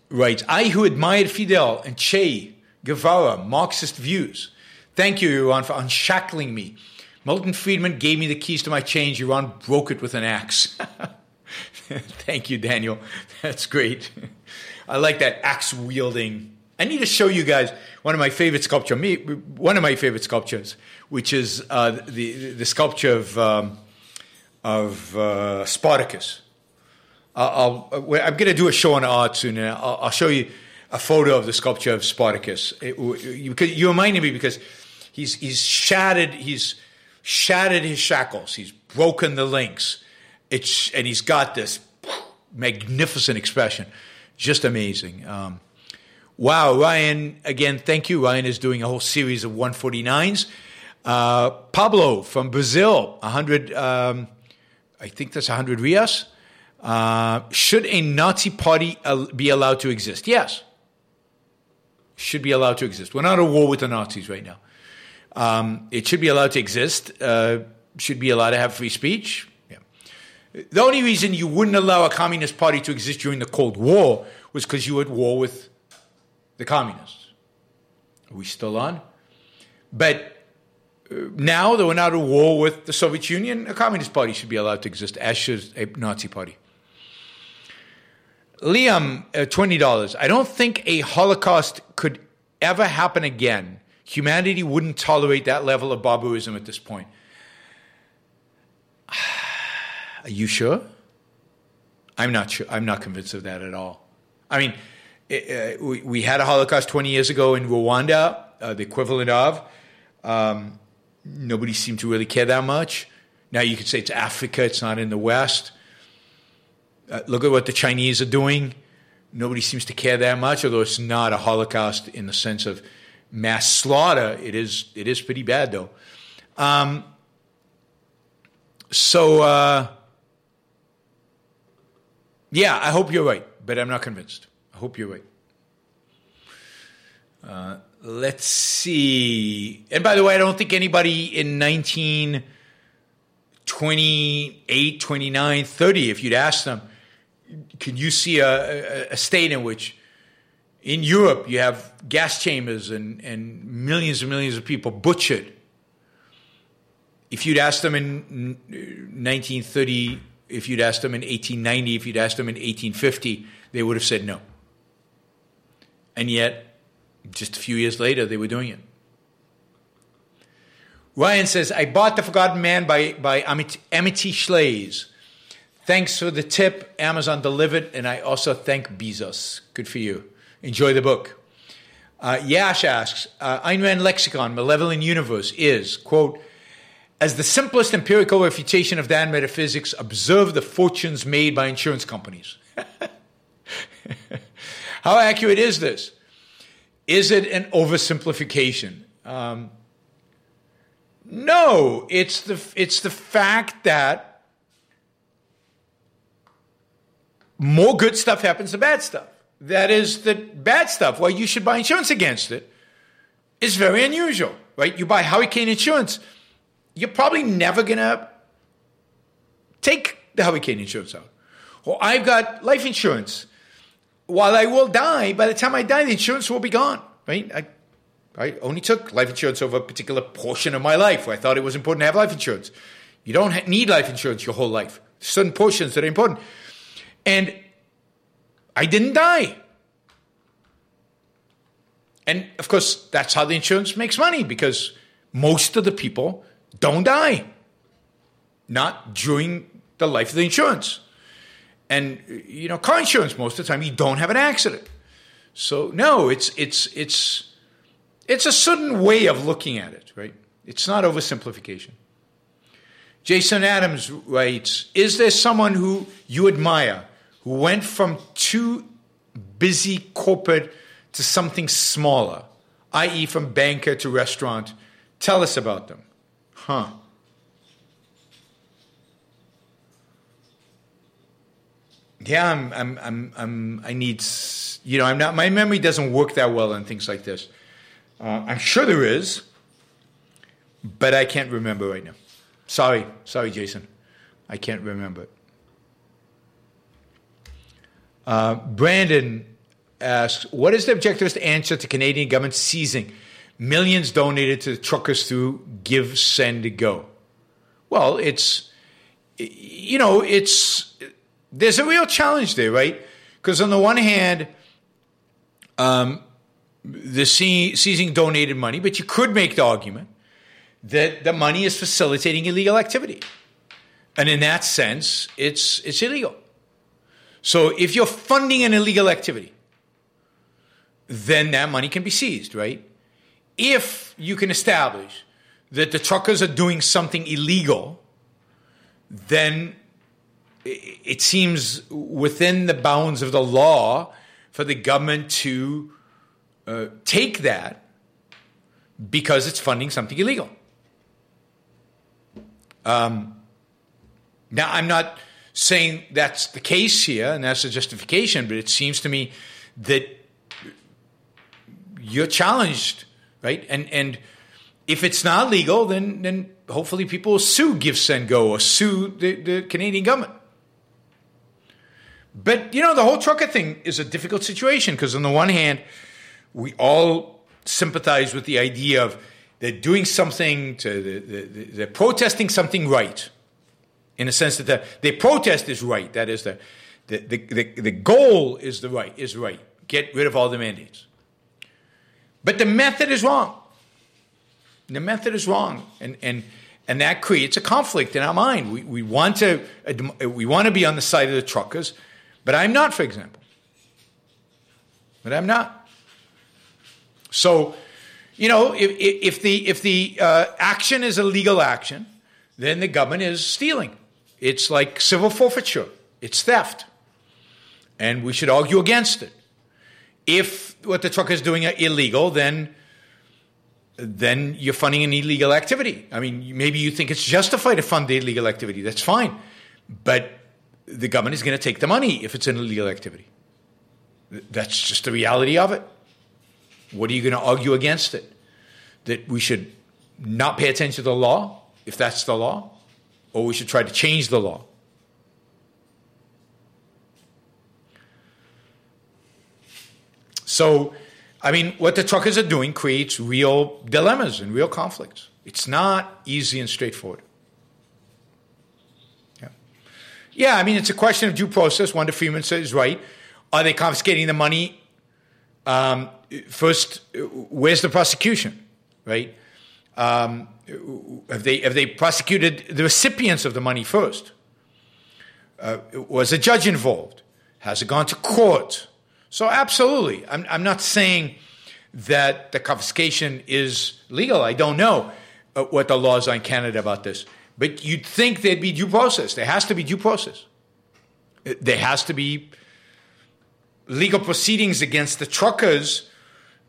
writes I, who admired Fidel and Che Guevara Marxist views, thank you, Yaron, for unshackling me. Milton Friedman gave me the keys to my change. Yaron broke it with an axe. thank you, Daniel. That's great. I like that axe wielding. I need to show you guys one of my favorite sculpture. Me, one of my favorite sculptures, which is uh, the the sculpture of um, of uh, Spartacus. I'll, i am going to do a show on art soon, and I'll, I'll, show you a photo of the sculpture of Spartacus. It, you, you reminded me because he's he's shattered he's shattered his shackles. He's broken the links. It's and he's got this magnificent expression, just amazing. Um, wow, Ryan! Again, thank you. Ryan is doing a whole series of 149s. Uh, Pablo from Brazil, 100. Um, I think that's 100 reais. Uh, should a Nazi party be allowed to exist? Yes. Should be allowed to exist. We're not at war with the Nazis right now. Um, it should be allowed to exist. Uh, should be allowed to have free speech. Yeah. The only reason you wouldn't allow a communist party to exist during the Cold War was because you were at war with the communists. Are we still on? But now that we're not at war with the Soviet Union, a communist party should be allowed to exist, as should a Nazi party. Liam, uh, $20. I don't think a Holocaust could ever happen again. Humanity wouldn't tolerate that level of barbarism at this point. Are you sure? I'm not sure. I'm not convinced of that at all. I mean, uh, we, we, had a Holocaust 20 years ago in Rwanda, uh, the equivalent of. Um, nobody seemed to really care that much. Now you could say it's Africa, it's not in the West. Uh, look at what the Chinese are doing. Nobody seems to care that much, although it's not a Holocaust in the sense of mass slaughter. It is, it is pretty bad, though. Um, so, uh, yeah, I hope you're right, but I'm not convinced. Hope you're right. Uh, let's see. And by the way, I don't think anybody in 1928, 29, 30, if you'd asked them, can you see a, a, a state in which in Europe you have gas chambers and, and millions and millions of people butchered? If you'd asked them in 1930, if you'd asked them in 1890, if you'd asked them in 1850, they would have said no. And yet, just a few years later, they were doing it. Ryan says, I bought The Forgotten Man by, by Amity Shlaes. Thanks for the tip. Amazon delivered, and I also thank Bezos. Good for you. Enjoy the book. Uh, Yash asks, uh, Ayn Rand lexicon, Malevolent Universe, is, quote, as the simplest empirical refutation of that metaphysics, observe the fortunes made by insurance companies. How accurate is this? Is it an oversimplification? Um, no, it's the it's the fact that more good stuff happens than bad stuff. That is the bad stuff. Well, you should buy insurance against it. It's very unusual, right? You buy hurricane insurance, you're probably never gonna take the hurricane insurance out. Well, I've got life insurance while I will die, by the time I die, the insurance will be gone. Right? I, I only took life insurance over a particular portion of my life where I thought it was important to have life insurance. You don't need life insurance your whole life. Certain portions that are important. And I didn't die. And of course, that's how the insurance makes money because most of the people don't die. Not during the life of the insurance. And you know, car insurance most of the time you don't have an accident. So no, it's it's it's it's a certain way of looking at it, right? It's not oversimplification. Jason Adams writes, "Is there someone who you admire who went from too busy corporate to something smaller, i.e., from banker to restaurant? Tell us about them." Huh. Yeah, I'm, I'm, I'm, I'm, i need, you know, I'm not, my memory doesn't work that well on things like this. Uh, I'm sure there is, but I can't remember right now. Sorry, sorry, Jason. I can't remember. Uh, Brandon asks, what is the objectivist answer to Canadian government seizing millions donated to truckers through GiveSendGo? Well, it's, you know, it's, there's a real challenge there, right? Because on the one hand, um, the seizing donated money, but you could make the argument that the money is facilitating illegal activity, and in that sense, it's it's illegal. So if you're funding an illegal activity, then that money can be seized, right? If you can establish that the truckers are doing something illegal, then it seems within the bounds of the law for the government to uh, take that because it's funding something illegal. Um, now, I'm not saying that's the case here and that's the justification, but it seems to me that you're challenged, right? And and if it's not legal, then then hopefully people will sue GiveSendGo or sue the, the Canadian government. But you know, the whole trucker thing is a difficult situation because on the one hand, we all sympathize with the idea of they're doing something to the, they're protesting something right. In a sense that the, the protest is right. That is the the, the, the, the goal is the right is right. Get rid of all the mandates. But the method is wrong. The method is wrong. And and and that creates a conflict in our mind. We, we want to we want to be on the side of the truckers but i'm not for example but i'm not so you know, if, if the if the uh, action is a legal action, then the government is stealing. It's like civil forfeiture. It's theft, and we should argue against it. If what the trucker is doing are illegal, then then you're funding an illegal activity. I mean, maybe you think it's justified to fund the illegal activity. That's fine, but the government is going to take the money if it's an illegal activity. That's just the reality of it. What are you going to argue against it? That we should not pay attention to the law, if that's the law, or we should try to change the law? So, I mean, what the truckers are doing creates real dilemmas and real conflicts. It's not easy and straightforward. Yeah, yeah I mean, it's a question of due process. Wanda Freeman says, right. Are they confiscating the money um, first, where's the prosecution, right? Um, have they have they prosecuted the recipients of the money first? Uh, was a judge involved? Has it gone to court? So absolutely, I'm I'm not saying that the confiscation is legal. I don't know uh, what the laws are in Canada about this, but you'd think there'd be due process. There has to be due process. There has to be legal proceedings against the truckers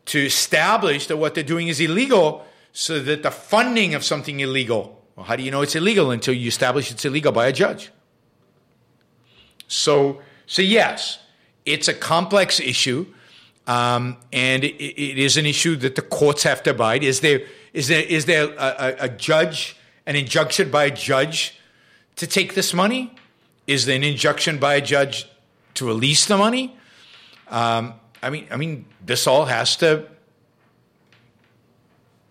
to establish that what they're doing is illegal so that the funding of something illegal, well, how do you know it's illegal until you establish it's illegal by a judge? So, so yes, it's a complex issue, um, and it, it is an issue that the courts have to abide. Is there is there is there a, a, judge, an injunction by a judge to take this money? Is there an injunction by a judge to release the money? Um, I mean, I mean, this all has to.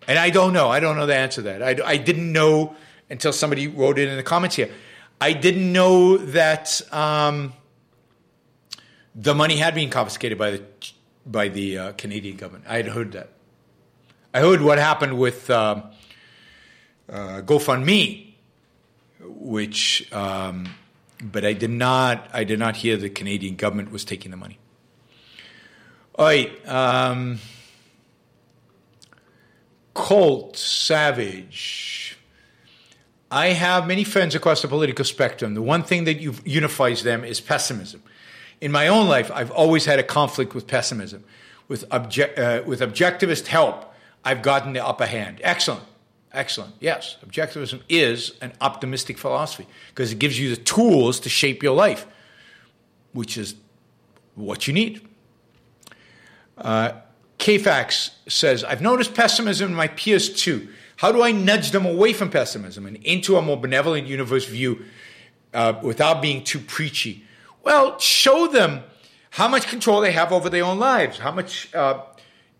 And I don't know. I don't know the answer to that. I, I didn't know until somebody wrote it in the comments here. I didn't know that um, the money had been confiscated by the by the uh, Canadian government. I had heard that. I heard what happened with uh, uh, GoFundMe, which, um, but I did not. I did not hear the Canadian government was taking the money. All right. Um, Colt Savage. I have many friends across the political spectrum. The one thing that unifies them is pessimism. In my own life, I've always had a conflict with pessimism. With, obje- uh, with objectivist help, I've gotten the upper hand. Excellent. Excellent. Yes, objectivism is an optimistic philosophy because it gives you the tools to shape your life, which is what you need. Uh, KFAX says, I've noticed pessimism in my peers too. How do I nudge them away from pessimism and into a more benevolent universe view uh, without being too preachy? Well, show them how much control they have over their own lives, how much uh,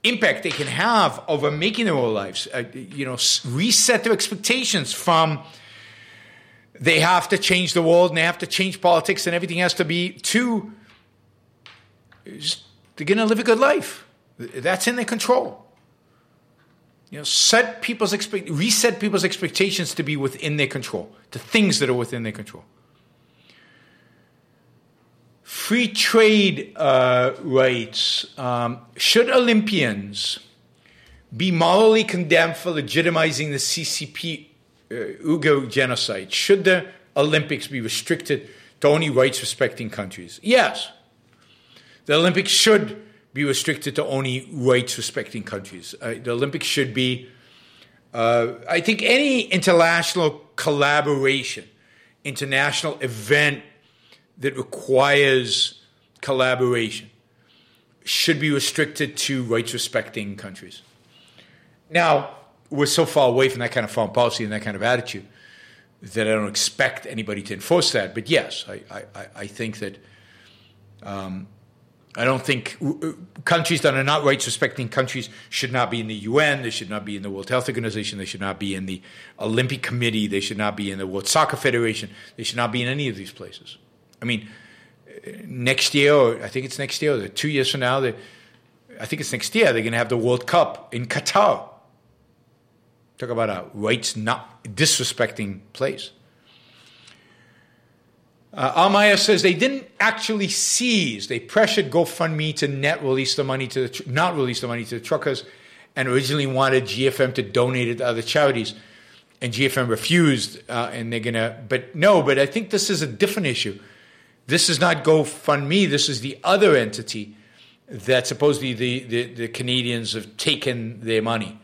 impact they can have over making their own lives. Uh, you know, reset their expectations from they have to change the world and they have to change politics and everything has to be to they're going to live a good life. That's in their control. You know, set people's expect, reset people's expectations to be within their control, to things that are within their control. Free trade uh, rights. Um, should Olympians be morally condemned for legitimizing the CCP uh, genocide? Should the Olympics be restricted to only rights respecting countries? Yes. The Olympics should be restricted to only rights respecting countries. Uh, the Olympics should be, uh, I think, any international collaboration, international event that requires collaboration should be restricted to rights respecting countries. Now, we're so far away from that kind of foreign policy and that kind of attitude that I don't expect anybody to enforce that. But yes, I, I, I think that um, I don't think countries that are not rights respecting countries should not be in the UN, they should not be in the World Health Organization, they should not be in the Olympic Committee, they should not be in the World Soccer Federation, they should not be in any of these places. I mean, next year, or I think it's next year, or two years from now, I think it's next year, they're going to have the World Cup in Qatar. Talk about a rights not disrespecting place. Uh, Almayer says they didn't actually seize. They pressured GoFundMe to net release the money to the, not release the money to the truckers, and originally wanted GFM to donate it to other charities, and GFM refused. Uh, and they're gonna, but no. But I think this is a different issue. This is not GoFundMe. This is the other entity that supposedly the, the, the Canadians have taken their money.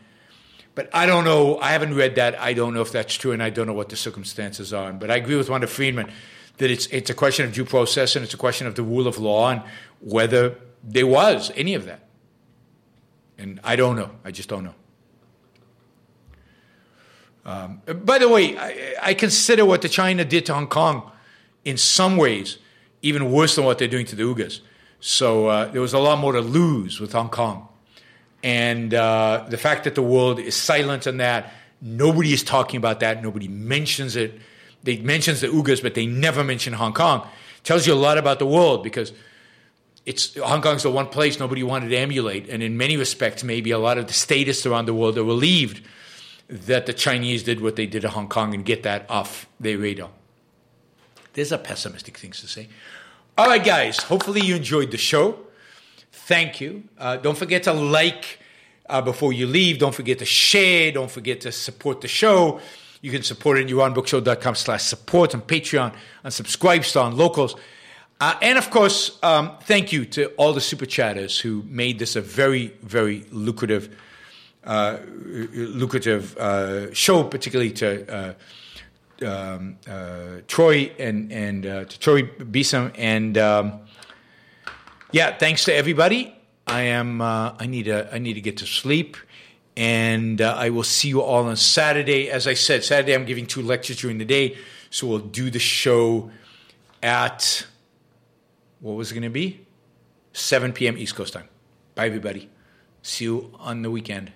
But I don't know. I haven't read that. I don't know if that's true, and I don't know what the circumstances are. But I agree with Wanda Friedman that it's it's a question of due process and it's a question of the rule of law and whether there was any of that. And I don't know. I just don't know. Um, by the way, I, I, consider what the China did to Hong Kong in some ways even worse than what they're doing to the Uyghurs. So uh, there was a lot more to lose with Hong Kong. And uh, the fact that the world is silent on that, nobody is talking about that, nobody mentions it. They mentions the Uyghurs, but they never mention Hong Kong. Tells you a lot about the world because it's Hong Kong's the one place nobody wanted to emulate, and in many respects, maybe a lot of the statists around the world are relieved that the Chinese did what they did to Hong Kong and get that off their radar. There's a pessimistic things to say. All right, guys. Hopefully you enjoyed the show. Thank you. Uh, don't forget to like uh, before you leave. Don't forget to share. Don't forget to support the show. You can support it at yaronbrookshow.com slash support on Patreon, on Subscribestar, on Locals. Uh, and of course, um, thank you to all the super chatters who made this a very, very lucrative, uh, lucrative uh, show, particularly to uh, um, uh, Troy and and uh, to Troy Beeson and um, yeah, thanks to everybody. I am. Uh, I need a. I need to get to sleep, and uh, I will see you all on Saturday. As I said, Saturday I'm giving two lectures during the day, so we'll do the show at what was it going to be? 7 p.m. East Coast time. Bye, everybody. See you on the weekend.